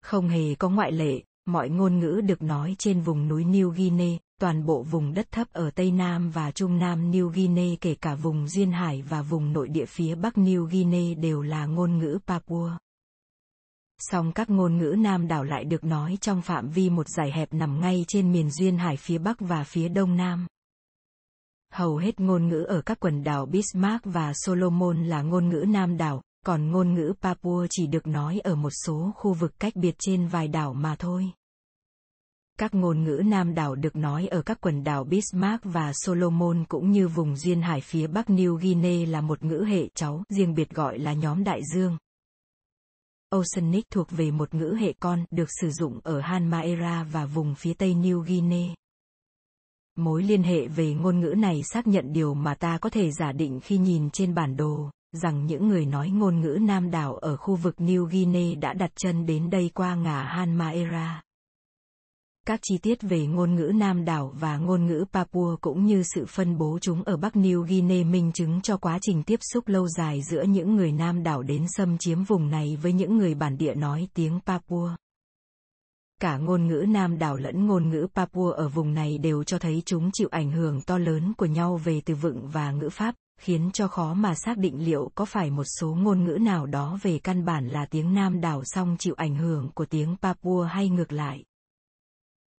Không hề có ngoại lệ, mọi ngôn ngữ được nói trên vùng núi New Guinea, toàn bộ vùng đất thấp ở Tây Nam và Trung Nam New Guinea kể cả vùng duyên hải và vùng nội địa phía Bắc New Guinea đều là ngôn ngữ Papua. Song các ngôn ngữ Nam đảo lại được nói trong phạm vi một dải hẹp nằm ngay trên miền duyên hải phía Bắc và phía Đông Nam. Hầu hết ngôn ngữ ở các quần đảo Bismarck và Solomon là ngôn ngữ Nam đảo, còn ngôn ngữ Papua chỉ được nói ở một số khu vực cách biệt trên vài đảo mà thôi. Các ngôn ngữ Nam đảo được nói ở các quần đảo Bismarck và Solomon cũng như vùng duyên hải phía Bắc New Guinea là một ngữ hệ cháu riêng biệt gọi là nhóm đại dương. Oceanic thuộc về một ngữ hệ con được sử dụng ở Halmahera và vùng phía tây New Guinea. Mối liên hệ về ngôn ngữ này xác nhận điều mà ta có thể giả định khi nhìn trên bản đồ, rằng những người nói ngôn ngữ Nam đảo ở khu vực New Guinea đã đặt chân đến đây qua ngả Maera. Các chi tiết về ngôn ngữ Nam đảo và ngôn ngữ Papua cũng như sự phân bố chúng ở Bắc New Guinea minh chứng cho quá trình tiếp xúc lâu dài giữa những người Nam đảo đến xâm chiếm vùng này với những người bản địa nói tiếng Papua. Cả ngôn ngữ Nam đảo lẫn ngôn ngữ Papua ở vùng này đều cho thấy chúng chịu ảnh hưởng to lớn của nhau về từ vựng và ngữ pháp, khiến cho khó mà xác định liệu có phải một số ngôn ngữ nào đó về căn bản là tiếng Nam đảo song chịu ảnh hưởng của tiếng Papua hay ngược lại.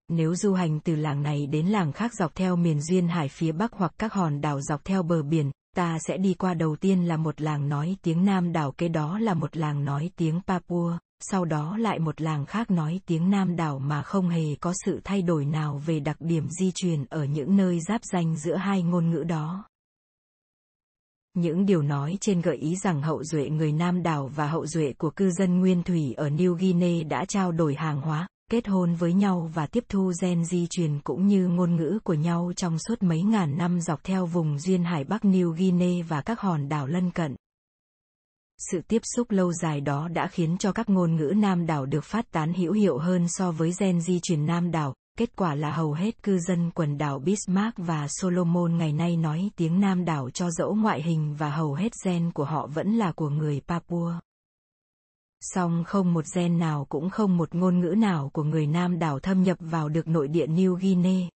Nếu du hành từ làng này đến làng khác dọc theo miền duyên hải phía bắc hoặc các hòn đảo dọc theo bờ biển, ta sẽ đi qua đầu tiên là một làng nói tiếng Nam đảo kế đó là một làng nói tiếng Papua, sau đó lại một làng khác nói tiếng Nam đảo mà không hề có sự thay đổi nào về đặc điểm di truyền ở những nơi giáp danh giữa hai ngôn ngữ đó. Những điều nói trên gợi ý rằng hậu duệ người Nam đảo và hậu duệ của cư dân nguyên thủy ở New Guinea đã trao đổi hàng hóa, kết hôn với nhau và tiếp thu gen di truyền cũng như ngôn ngữ của nhau trong suốt mấy ngàn năm dọc theo vùng duyên hải Bắc New Guinea và các hòn đảo lân cận. Sự tiếp xúc lâu dài đó đã khiến cho các ngôn ngữ Nam đảo được phát tán hữu hiệu hơn so với gen di truyền Nam đảo, kết quả là hầu hết cư dân quần đảo Bismarck và Solomon ngày nay nói tiếng Nam đảo cho dẫu ngoại hình và hầu hết gen của họ vẫn là của người Papua. Song không một gen nào cũng không một ngôn ngữ nào của người Nam đảo thâm nhập vào được nội địa New Guinea.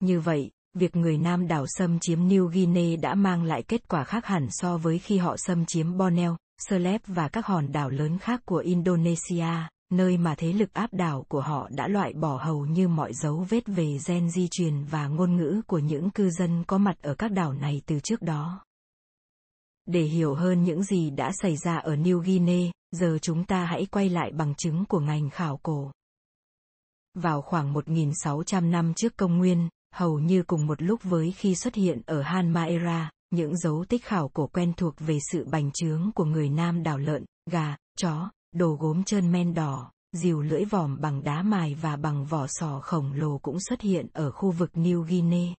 Như vậy, việc người Nam đảo xâm chiếm New Guinea đã mang lại kết quả khác hẳn so với khi họ xâm chiếm Borneo, Celeb và các hòn đảo lớn khác của Indonesia, nơi mà thế lực áp đảo của họ đã loại bỏ hầu như mọi dấu vết về gen di truyền và ngôn ngữ của những cư dân có mặt ở các đảo này từ trước đó. Để hiểu hơn những gì đã xảy ra ở New Guinea, giờ chúng ta hãy quay lại bằng chứng của ngành khảo cổ. Vào khoảng 1.600 năm trước công nguyên, hầu như cùng một lúc với khi xuất hiện ở Halmahera, những dấu tích khảo cổ quen thuộc về sự bành trướng của người Nam đảo lợn, gà, chó, đồ gốm trơn men đỏ, dìu lưỡi vòm bằng đá mài và bằng vỏ sò khổng lồ cũng xuất hiện ở khu vực New Guinea.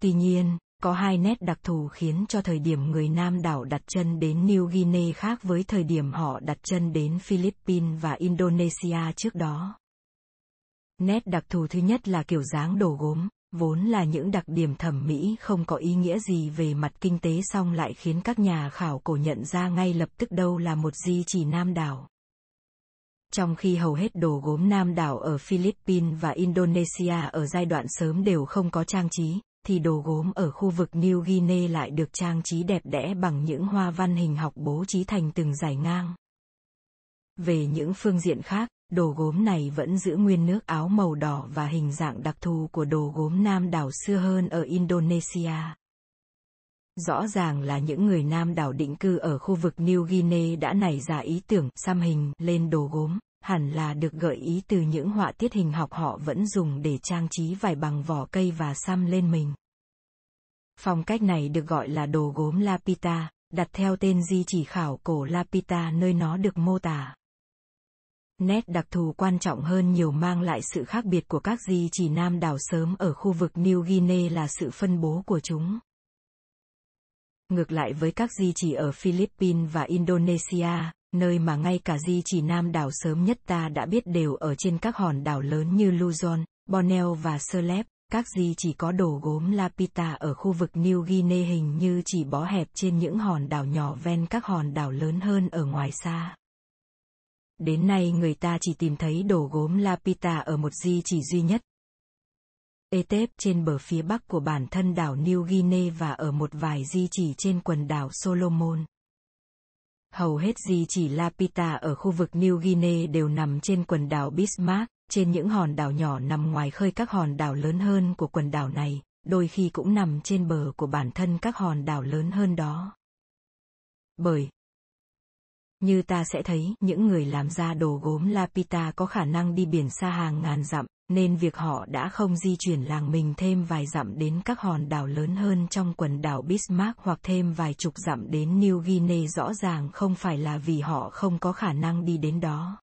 Tuy nhiên, có hai nét đặc thù khiến cho thời điểm người Nam đảo đặt chân đến New Guinea khác với thời điểm họ đặt chân đến Philippines và Indonesia trước đó. Nét đặc thù thứ nhất là kiểu dáng đồ gốm, vốn là những đặc điểm thẩm mỹ không có ý nghĩa gì về mặt kinh tế song lại khiến các nhà khảo cổ nhận ra ngay lập tức đâu là một di chỉ Nam đảo. Trong khi hầu hết đồ gốm Nam đảo ở Philippines và Indonesia ở giai đoạn sớm đều không có trang trí, thì đồ gốm ở khu vực New Guinea lại được trang trí đẹp đẽ bằng những hoa văn hình học bố trí thành từng dải ngang. Về những phương diện khác, đồ gốm này vẫn giữ nguyên nước áo màu đỏ và hình dạng đặc thù của đồ gốm Nam đảo xưa hơn ở Indonesia. Rõ ràng là những người Nam đảo định cư ở khu vực New Guinea đã nảy ra ý tưởng xăm hình lên đồ gốm, hẳn là được gợi ý từ những họa tiết hình học họ vẫn dùng để trang trí vải bằng vỏ cây và xăm lên mình. Phong cách này được gọi là đồ gốm Lapita, đặt theo tên di chỉ khảo cổ Lapita nơi nó được mô tả. Nét đặc thù quan trọng hơn nhiều mang lại sự khác biệt của các di chỉ nam đảo sớm ở khu vực New Guinea là sự phân bố của chúng. ngược lại với các di chỉ ở Philippines và Indonesia, nơi mà ngay cả di chỉ Nam đảo sớm nhất ta đã biết đều ở trên các hòn đảo lớn như Luzon, Borneo và Celeb, các di chỉ có đồ gốm Lapita ở khu vực New Guinea hình như chỉ bó hẹp trên những hòn đảo nhỏ ven các hòn đảo lớn hơn ở ngoài xa. Đến nay người ta chỉ tìm thấy đồ gốm Lapita ở một di chỉ duy nhất. Etep trên bờ phía bắc của bản thân đảo New Guinea và ở một vài di chỉ trên quần đảo Solomon. Hầu hết di chỉ Lapita ở khu vực New Guinea đều nằm trên quần đảo Bismarck, trên những hòn đảo nhỏ nằm ngoài khơi các hòn đảo lớn hơn của quần đảo này, đôi khi cũng nằm trên bờ của bản thân các hòn đảo lớn hơn đó. Bởi như ta sẽ thấy, những người làm ra đồ gốm Lapita có khả năng đi biển xa hàng ngàn dặm, nên việc họ đã không di chuyển làng mình thêm vài dặm đến các hòn đảo lớn hơn trong quần đảo Bismarck hoặc thêm vài chục dặm đến New Guinea rõ ràng không phải là vì họ không có khả năng đi đến đó.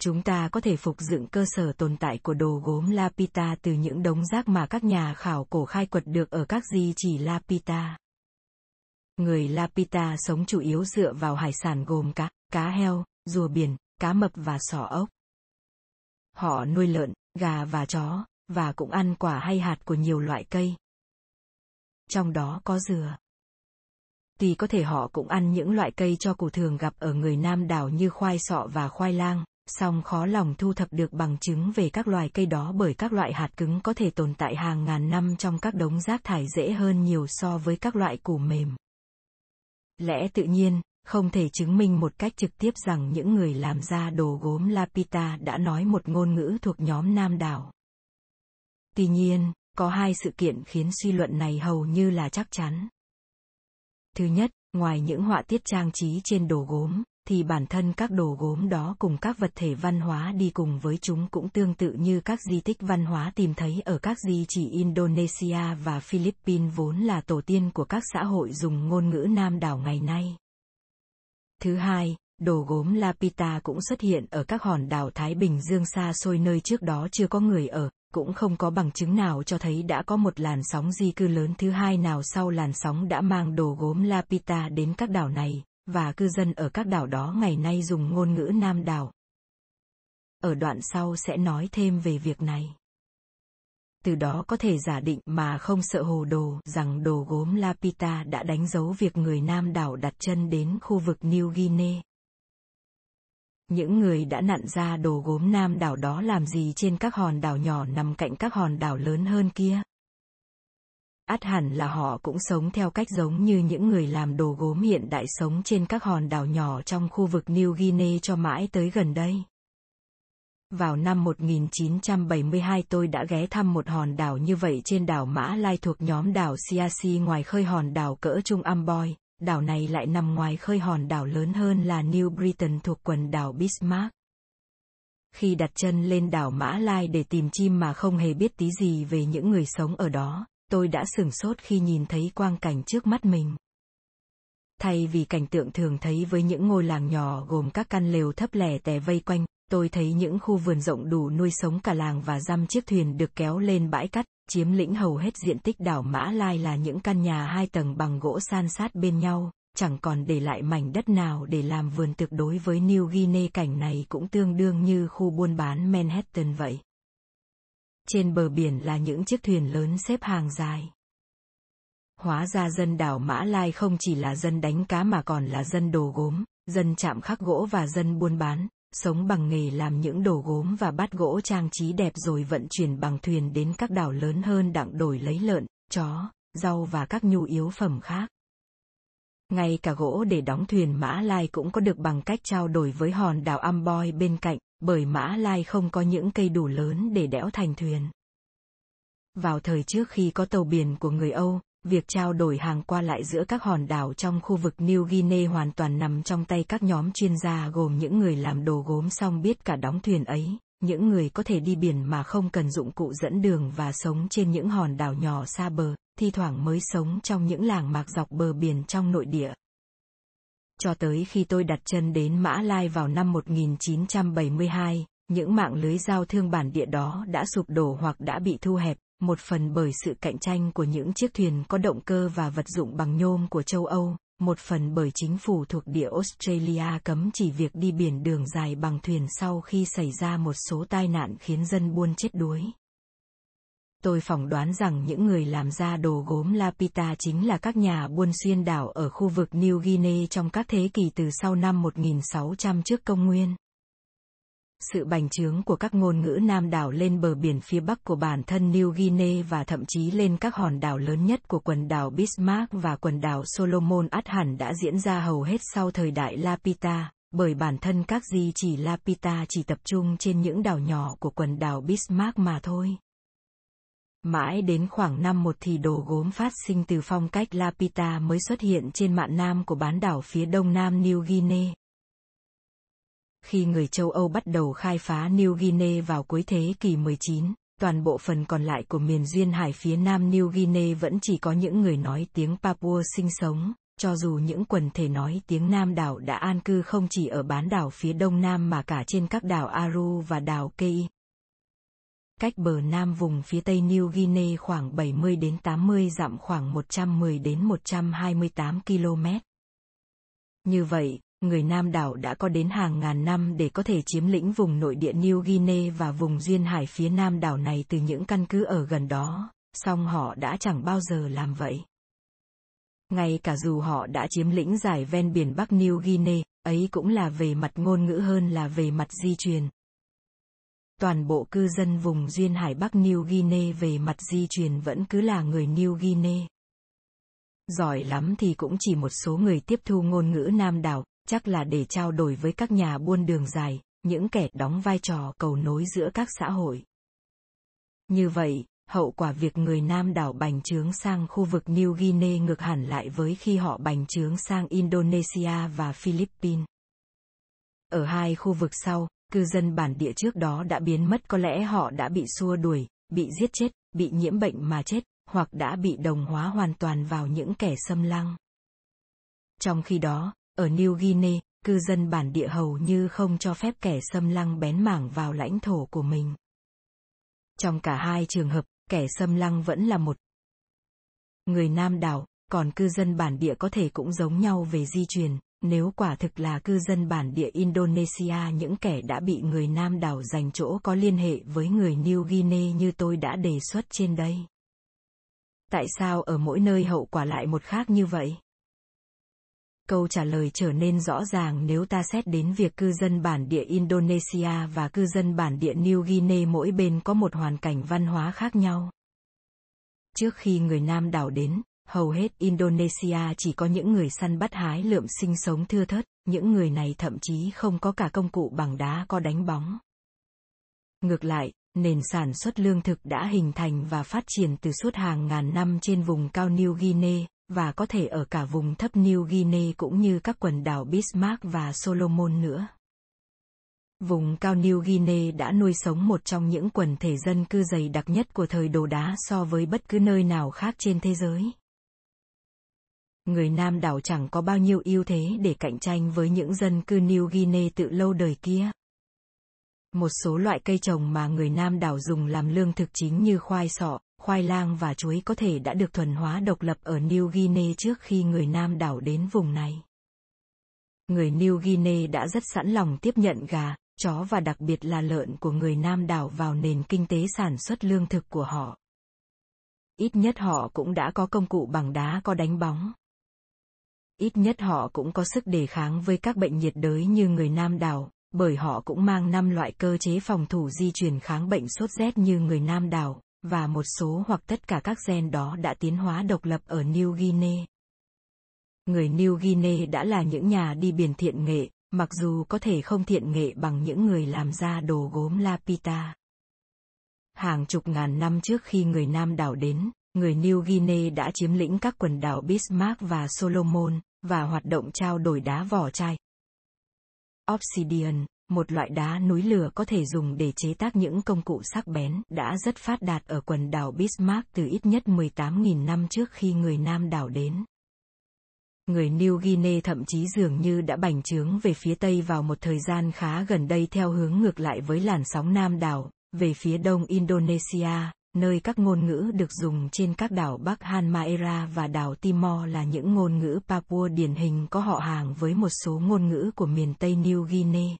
Chúng ta có thể phục dựng cơ sở tồn tại của đồ gốm Lapita từ những đống rác mà các nhà khảo cổ khai quật được ở các di chỉ Lapita. Người Lapita sống chủ yếu dựa vào hải sản gồm cá, cá heo, rùa biển, cá mập và sò ốc. Họ nuôi lợn, gà và chó, và cũng ăn quả hay hạt của nhiều loại cây. Trong đó có dừa. Tuy có thể họ cũng ăn những loại cây cho củ thường gặp ở người Nam đảo như khoai sọ và khoai lang, song khó lòng thu thập được bằng chứng về các loài cây đó bởi các loại hạt cứng có thể tồn tại hàng ngàn năm trong các đống rác thải dễ hơn nhiều so với các loại củ mềm. Lẽ tự nhiên, không thể chứng minh một cách trực tiếp rằng những người làm ra đồ gốm Lapita đã nói một ngôn ngữ thuộc nhóm Nam đảo. Tuy nhiên, có hai sự kiện khiến suy luận này hầu như là chắc chắn. Thứ nhất, ngoài những họa tiết trang trí trên đồ gốm, thì bản thân các đồ gốm đó cùng các vật thể văn hóa đi cùng với chúng cũng tương tự như các di tích văn hóa tìm thấy ở các di chỉ Indonesia và Philippines vốn là tổ tiên của các xã hội dùng ngôn ngữ Nam đảo ngày nay. Thứ hai, đồ gốm Lapita cũng xuất hiện ở các hòn đảo Thái Bình Dương xa xôi nơi trước đó chưa có người ở, cũng không có bằng chứng nào cho thấy đã có một làn sóng di cư lớn thứ hai nào sau làn sóng đã mang đồ gốm Lapita đến các đảo này, và cư dân ở các đảo đó ngày nay dùng ngôn ngữ Nam đảo. Ở đoạn sau sẽ nói thêm về việc này. Từ đó có thể giả định mà không sợ hồ đồ, rằng đồ gốm Lapita đã đánh dấu việc người Nam đảo đặt chân đến khu vực New Guinea. Những người đã nặn ra đồ gốm Nam đảo đó làm gì trên các hòn đảo nhỏ nằm cạnh các hòn đảo lớn hơn kia? Ắt hẳn là họ cũng sống theo cách giống như những người làm đồ gốm hiện đại sống trên các hòn đảo nhỏ trong khu vực New Guinea cho mãi tới gần đây. Vào năm 1972 tôi đã ghé thăm một hòn đảo như vậy trên đảo Mã Lai thuộc nhóm đảo Siasi ngoài khơi hòn đảo cỡ Trung Amboy, đảo này lại nằm ngoài khơi hòn đảo lớn hơn là New Britain thuộc quần đảo Bismarck. Khi đặt chân lên đảo Mã Lai để tìm chim mà không hề biết tí gì về những người sống ở đó, tôi đã sửng sốt khi nhìn thấy quang cảnh trước mắt mình. Thay vì cảnh tượng thường thấy với những ngôi làng nhỏ gồm các căn lều thấp lẻ tè vây quanh, tôi thấy những khu vườn rộng đủ nuôi sống cả làng và dăm chiếc thuyền được kéo lên bãi cát, chiếm lĩnh hầu hết diện tích đảo Mã Lai là những căn nhà hai tầng bằng gỗ san sát bên nhau, chẳng còn để lại mảnh đất nào để làm vườn thực đối với New Guinea cảnh này cũng tương đương như khu buôn bán Manhattan vậy. Trên bờ biển là những chiếc thuyền lớn xếp hàng dài. Hóa ra dân đảo Mã Lai không chỉ là dân đánh cá mà còn là dân đồ gốm, dân chạm khắc gỗ và dân buôn bán, sống bằng nghề làm những đồ gốm và bát gỗ trang trí đẹp rồi vận chuyển bằng thuyền đến các đảo lớn hơn đặng đổi lấy lợn, chó, rau và các nhu yếu phẩm khác. Ngay cả gỗ để đóng thuyền Mã Lai cũng có được bằng cách trao đổi với hòn đảo Amboy bên cạnh, bởi Mã Lai không có những cây đủ lớn để đẽo thành thuyền. Vào thời trước khi có tàu biển của người Âu, việc trao đổi hàng qua lại giữa các hòn đảo trong khu vực New Guinea hoàn toàn nằm trong tay các nhóm chuyên gia gồm những người làm đồ gốm xong biết cả đóng thuyền ấy, những người có thể đi biển mà không cần dụng cụ dẫn đường và sống trên những hòn đảo nhỏ xa bờ, thi thoảng mới sống trong những làng mạc dọc bờ biển trong nội địa. Cho tới khi tôi đặt chân đến Mã Lai vào năm 1972, những mạng lưới giao thương bản địa đó đã sụp đổ hoặc đã bị thu hẹp, một phần bởi sự cạnh tranh của những chiếc thuyền có động cơ và vật dụng bằng nhôm của châu Âu, một phần bởi chính phủ thuộc địa Australia cấm chỉ việc đi biển đường dài bằng thuyền sau khi xảy ra một số tai nạn khiến dân buôn chết đuối. Tôi phỏng đoán rằng những người làm ra đồ gốm Lapita chính là các nhà buôn xuyên đảo ở khu vực New Guinea trong các thế kỷ từ sau năm 1600 trước công nguyên sự bành trướng của các ngôn ngữ nam đảo lên bờ biển phía bắc của bản thân New Guinea và thậm chí lên các hòn đảo lớn nhất của quần đảo Bismarck và quần đảo Solomon ắt hẳn đã diễn ra hầu hết sau thời đại Lapita, bởi bản thân các di chỉ Lapita chỉ tập trung trên những đảo nhỏ của quần đảo Bismarck mà thôi. Mãi đến khoảng năm một thì đồ gốm phát sinh từ phong cách Lapita mới xuất hiện trên mạn nam của bán đảo phía đông nam New Guinea. Khi người châu Âu bắt đầu khai phá New Guinea vào cuối thế kỷ 19, toàn bộ phần còn lại của miền duyên hải phía nam New Guinea vẫn chỉ có những người nói tiếng Papua sinh sống, cho dù những quần thể nói tiếng Nam đảo đã an cư không chỉ ở bán đảo phía đông nam mà cả trên các đảo Aru và đảo Kei. Cách bờ nam vùng phía tây New Guinea khoảng 70 đến 80 dặm khoảng 110 đến 128 km. Như vậy, người Nam đảo đã có đến hàng ngàn năm để có thể chiếm lĩnh vùng nội địa New Guinea và vùng duyên hải phía Nam đảo này từ những căn cứ ở gần đó, song họ đã chẳng bao giờ làm vậy. Ngay cả dù họ đã chiếm lĩnh giải ven biển Bắc New Guinea, ấy cũng là về mặt ngôn ngữ hơn là về mặt di truyền. Toàn bộ cư dân vùng duyên hải Bắc New Guinea về mặt di truyền vẫn cứ là người New Guinea. Giỏi lắm thì cũng chỉ một số người tiếp thu ngôn ngữ Nam đảo, chắc là để trao đổi với các nhà buôn đường dài, những kẻ đóng vai trò cầu nối giữa các xã hội. Như vậy, hậu quả việc người Nam đảo bành trướng sang khu vực New Guinea ngược hẳn lại với khi họ bành trướng sang Indonesia và Philippines. Ở hai khu vực sau, cư dân bản địa trước đó đã biến mất có lẽ họ đã bị xua đuổi, bị giết chết, bị nhiễm bệnh mà chết, hoặc đã bị đồng hóa hoàn toàn vào những kẻ xâm lăng. Trong khi đó, ở New Guinea, cư dân bản địa hầu như không cho phép kẻ xâm lăng bén mảng vào lãnh thổ của mình. Trong cả hai trường hợp, kẻ xâm lăng vẫn là một người Nam đảo, còn cư dân bản địa có thể cũng giống nhau về di truyền, nếu quả thực là cư dân bản địa Indonesia những kẻ đã bị người Nam đảo giành chỗ có liên hệ với người New Guinea như tôi đã đề xuất trên đây. Tại sao ở mỗi nơi hậu quả lại một khác như vậy? câu trả lời trở nên rõ ràng nếu ta xét đến việc cư dân bản địa Indonesia và cư dân bản địa New Guinea mỗi bên có một hoàn cảnh văn hóa khác nhau. Trước khi người Nam đảo đến, hầu hết Indonesia chỉ có những người săn bắt hái lượm sinh sống thưa thớt, những người này thậm chí không có cả công cụ bằng đá có đánh bóng. Ngược lại, nền sản xuất lương thực đã hình thành và phát triển từ suốt hàng ngàn năm trên vùng cao New Guinea, và có thể ở cả vùng thấp New Guinea cũng như các quần đảo Bismarck và Solomon nữa. Vùng cao New Guinea đã nuôi sống một trong những quần thể dân cư dày đặc nhất của thời đồ đá so với bất cứ nơi nào khác trên thế giới. Người Nam đảo chẳng có bao nhiêu ưu thế để cạnh tranh với những dân cư New Guinea tự lâu đời kia. Một số loại cây trồng mà người Nam đảo dùng làm lương thực chính như khoai sọ, khoai lang và chuối có thể đã được thuần hóa độc lập ở New Guinea trước khi người Nam đảo đến vùng này. Người New Guinea đã rất sẵn lòng tiếp nhận gà, chó và đặc biệt là lợn của người Nam đảo vào nền kinh tế sản xuất lương thực của họ. Ít nhất họ cũng đã có công cụ bằng đá có đánh bóng. Ít nhất họ cũng có sức đề kháng với các bệnh nhiệt đới như người Nam đảo, bởi họ cũng mang năm loại cơ chế phòng thủ di truyền kháng bệnh sốt rét như người Nam đảo, và một số hoặc tất cả các gen đó đã tiến hóa độc lập ở New Guinea. Người New Guinea đã là những nhà đi biển thiện nghệ, mặc dù có thể không thiện nghệ bằng những người làm ra đồ gốm Lapita. Hàng chục ngàn năm trước khi người Nam đảo đến, người New Guinea đã chiếm lĩnh các quần đảo Bismarck và Solomon, và hoạt động trao đổi đá vỏ chai. Obsidian, một loại đá núi lửa có thể dùng để chế tác những công cụ sắc bén, đã rất phát đạt ở quần đảo Bismarck từ ít nhất 18.000 năm trước khi người Nam đảo đến. Người New Guinea thậm chí dường như đã bành trướng về phía Tây vào một thời gian khá gần đây theo hướng ngược lại với làn sóng Nam đảo, về phía đông Indonesia, nơi các ngôn ngữ được dùng trên các đảo Bắc Hanmaera và đảo Timor là những ngôn ngữ Papua điển hình có họ hàng với một số ngôn ngữ của miền Tây New Guinea.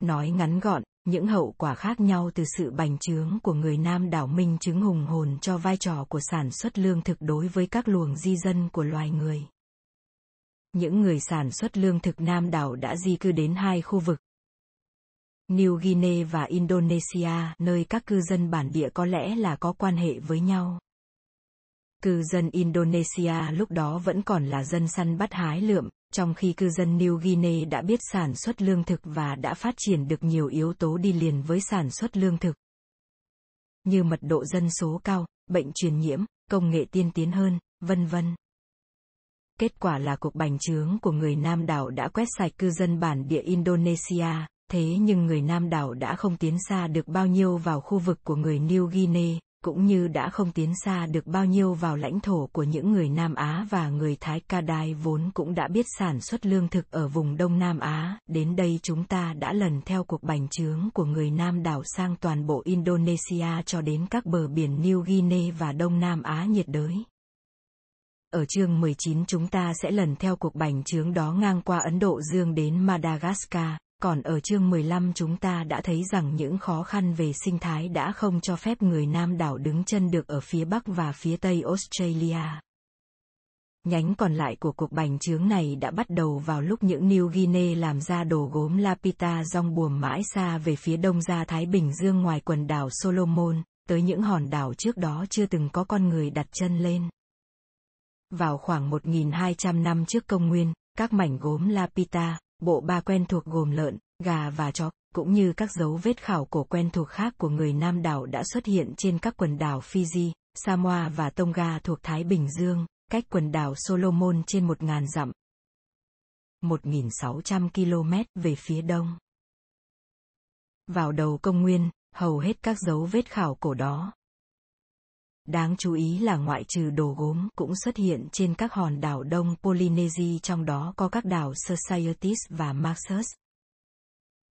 Nói ngắn gọn, những hậu quả khác nhau từ sự bành trướng của người Nam đảo minh chứng hùng hồn cho vai trò của sản xuất lương thực đối với các luồng di dân của loài người. Những người sản xuất lương thực Nam đảo đã di cư đến hai khu vực, New Guinea và Indonesia, nơi các cư dân bản địa có lẽ là có quan hệ với nhau. Cư dân Indonesia lúc đó vẫn còn là dân săn bắt hái lượm, trong khi cư dân New Guinea đã biết sản xuất lương thực và đã phát triển được nhiều yếu tố đi liền với sản xuất lương thực. Như mật độ dân số cao, bệnh truyền nhiễm, công nghệ tiên tiến hơn, vân vân. Kết quả là cuộc bành trướng của người Nam đảo đã quét sạch cư dân bản địa Indonesia, thế nhưng người Nam đảo đã không tiến xa được bao nhiêu vào khu vực của người New Guinea, cũng như đã không tiến xa được bao nhiêu vào lãnh thổ của những người Nam Á và người Thái Ca Đai vốn cũng đã biết sản xuất lương thực ở vùng Đông Nam Á. Đến đây chúng ta đã lần theo cuộc bành trướng của người Nam đảo sang toàn bộ Indonesia cho đến các bờ biển New Guinea và Đông Nam Á nhiệt đới. Ở chương 19 chúng ta sẽ lần theo cuộc bành trướng đó ngang qua Ấn Độ Dương đến Madagascar, còn ở chương 15 chúng ta đã thấy rằng những khó khăn về sinh thái đã không cho phép người Nam đảo đứng chân được ở phía Bắc và phía Tây Australia. Nhánh còn lại của cuộc bành trướng này đã bắt đầu vào lúc những New Guinea làm ra đồ gốm Lapita rong buồm mãi xa về phía đông ra Thái Bình Dương ngoài quần đảo Solomon, tới những hòn đảo trước đó chưa từng có con người đặt chân lên. Vào khoảng 1.200 năm trước công nguyên, các mảnh gốm Lapita, Bộ ba quen thuộc gồm lợn, gà và chó, cũng như các dấu vết khảo cổ quen thuộc khác của người Nam đảo đã xuất hiện trên các quần đảo Fiji, Samoa và Tonga thuộc Thái Bình Dương, cách quần đảo Solomon trên 1.000 dặm. 1.600 km về phía đông. Vào đầu công nguyên, hầu hết các dấu vết khảo cổ đó, Đáng chú ý là ngoại trừ đồ gốm cũng xuất hiện trên các hòn đảo Đông Polynesia trong đó có các đảo Societies và Marshall.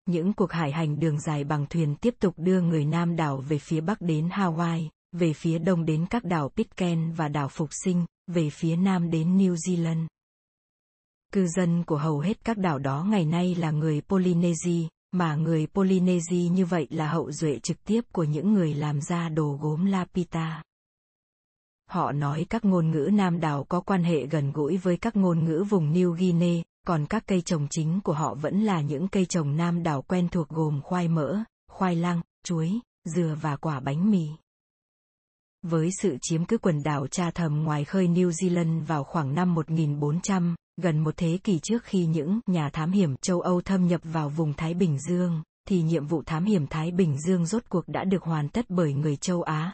Những cuộc hải hành đường dài bằng thuyền tiếp tục đưa người Nam đảo về phía Bắc đến Hawaii, về phía Đông đến các đảo Pitcairn và đảo Phục Sinh, về phía Nam đến New Zealand. Cư dân của hầu hết các đảo đó ngày nay là người Polynesia, mà người Polynesia như vậy là hậu duệ trực tiếp của những người làm ra đồ gốm Lapita. Họ nói các ngôn ngữ Nam đảo có quan hệ gần gũi với các ngôn ngữ vùng New Guinea, còn các cây trồng chính của họ vẫn là những cây trồng Nam đảo quen thuộc gồm khoai mỡ, khoai lang, chuối, dừa và quả bánh mì. Với sự chiếm cứ quần đảo Cha Thầm ngoài khơi New Zealand vào khoảng năm 1400, gần một thế kỷ trước khi những nhà thám hiểm châu Âu thâm nhập vào vùng Thái Bình Dương, thì nhiệm vụ thám hiểm Thái Bình Dương rốt cuộc đã được hoàn tất bởi người châu Á,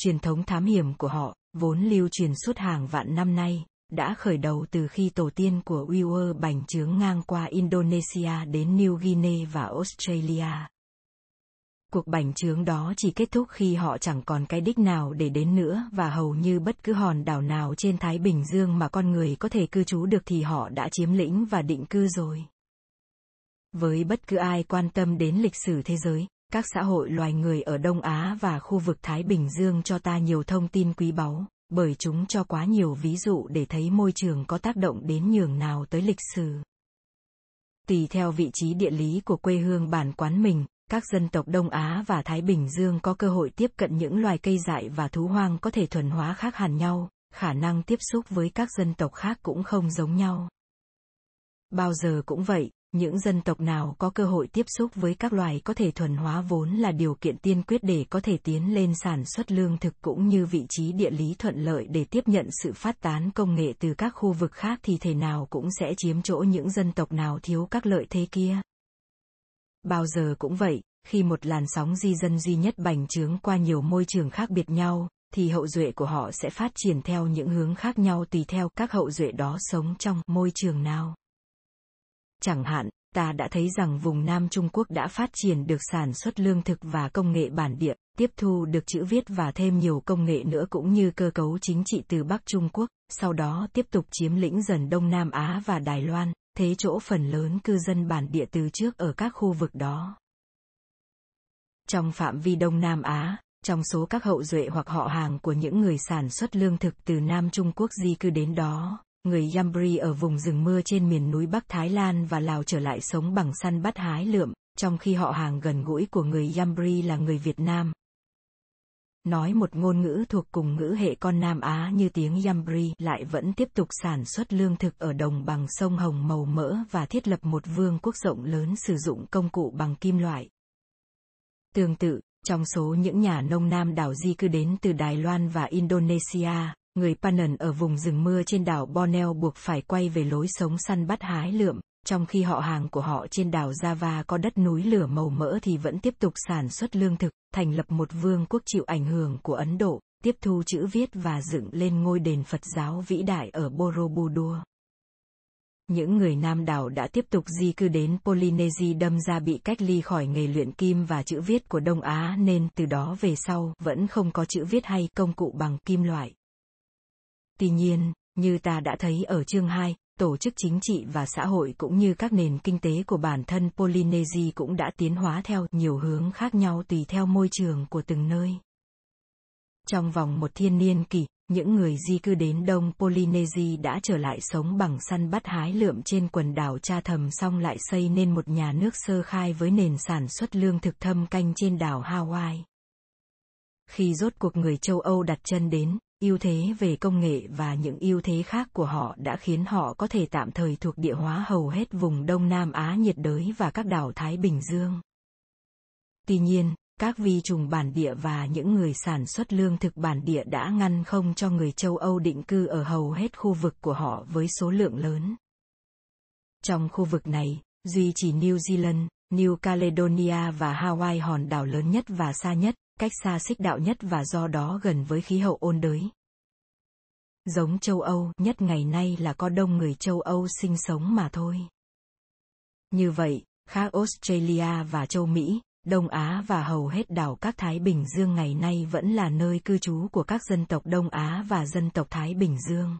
Truyền thống thám hiểm của họ, vốn lưu truyền suốt hàng vạn năm nay, đã khởi đầu từ khi tổ tiên của Weir bành trướng ngang qua Indonesia đến New Guinea và Australia. Cuộc bành trướng đó chỉ kết thúc khi họ chẳng còn cái đích nào để đến nữa và hầu như bất cứ hòn đảo nào trên Thái Bình Dương mà con người có thể cư trú được thì họ đã chiếm lĩnh và định cư rồi. Với bất cứ ai quan tâm đến lịch sử thế giới, các xã hội loài người ở Đông Á và khu vực Thái Bình Dương cho ta nhiều thông tin quý báu, bởi chúng cho quá nhiều ví dụ để thấy môi trường có tác động đến nhường nào tới lịch sử. Tùy theo vị trí địa lý của quê hương bản quán mình, các dân tộc Đông Á và Thái Bình Dương có cơ hội tiếp cận những loài cây dại và thú hoang có thể thuần hóa khác hẳn nhau, khả năng tiếp xúc với các dân tộc khác cũng không giống nhau. Bao giờ cũng vậy, những dân tộc nào có cơ hội tiếp xúc với các loài có thể thuần hóa vốn là điều kiện tiên quyết để có thể tiến lên sản xuất lương thực cũng như vị trí địa lý thuận lợi để tiếp nhận sự phát tán công nghệ từ các khu vực khác thì thể nào cũng sẽ chiếm chỗ những dân tộc nào thiếu các lợi thế kia. Bao giờ cũng vậy, khi một làn sóng di dân duy nhất bành trướng qua nhiều môi trường khác biệt nhau, thì hậu duệ của họ sẽ phát triển theo những hướng khác nhau tùy theo các hậu duệ đó sống trong môi trường nào. Chẳng hạn, ta đã thấy rằng vùng Nam Trung Quốc đã phát triển được sản xuất lương thực và công nghệ bản địa, tiếp thu được chữ viết và thêm nhiều công nghệ nữa cũng như cơ cấu chính trị từ Bắc Trung Quốc, sau đó tiếp tục chiếm lĩnh dần Đông Nam Á và Đài Loan, thế chỗ phần lớn cư dân bản địa từ trước ở các khu vực đó. Trong phạm vi Đông Nam Á, trong số các hậu duệ hoặc họ hàng của những người sản xuất lương thực từ Nam Trung Quốc di cư đến đó, người Yambri ở vùng rừng mưa trên miền núi Bắc Thái Lan và Lào trở lại sống bằng săn bắt hái lượm, trong khi họ hàng gần gũi của người Yambri là người Việt Nam. Nói một ngôn ngữ thuộc cùng ngữ hệ con Nam Á như tiếng Yambri lại vẫn tiếp tục sản xuất lương thực ở đồng bằng sông Hồng màu mỡ và thiết lập một vương quốc rộng lớn sử dụng công cụ bằng kim loại. Tương tự, trong số những nhà nông nam đảo di cư đến từ Đài Loan và Indonesia, người Panan ở vùng rừng mưa trên đảo Borneo buộc phải quay về lối sống săn bắt hái lượm, trong khi họ hàng của họ trên đảo Java có đất núi lửa màu mỡ thì vẫn tiếp tục sản xuất lương thực, thành lập một vương quốc chịu ảnh hưởng của Ấn Độ, tiếp thu chữ viết và dựng lên ngôi đền Phật giáo vĩ đại ở Borobudur. Những người Nam đảo đã tiếp tục di cư đến Polynesia đâm ra bị cách ly khỏi nghề luyện kim và chữ viết của Đông Á nên từ đó về sau vẫn không có chữ viết hay công cụ bằng kim loại. Tuy nhiên, như ta đã thấy ở chương 2, tổ chức chính trị và xã hội cũng như các nền kinh tế của bản thân Polynesia cũng đã tiến hóa theo nhiều hướng khác nhau tùy theo môi trường của từng nơi. Trong vòng một thiên niên kỷ, những người di cư đến Đông Polynesia đã trở lại sống bằng săn bắt hái lượm trên quần đảo Cha Thầm xong lại xây nên một nhà nước sơ khai với nền sản xuất lương thực thâm canh trên đảo Hawaii. Khi rốt cuộc người châu Âu đặt chân đến, ưu thế về công nghệ và những ưu thế khác của họ đã khiến họ có thể tạm thời thuộc địa hóa hầu hết vùng Đông Nam Á nhiệt đới và các đảo Thái Bình Dương. Tuy nhiên, các vi trùng bản địa và những người sản xuất lương thực bản địa đã ngăn không cho người châu Âu định cư ở hầu hết khu vực của họ với số lượng lớn. Trong khu vực này, duy chỉ New Zealand, New Caledonia và Hawaii hòn đảo lớn nhất và xa nhất, cách xa xích đạo nhất và do đó gần với khí hậu ôn đới. Giống châu Âu nhất ngày nay là có đông người châu Âu sinh sống mà thôi. Như vậy, khác Australia và châu Mỹ, Đông Á và hầu hết đảo các Thái Bình Dương ngày nay vẫn là nơi cư trú của các dân tộc Đông Á và dân tộc Thái Bình Dương.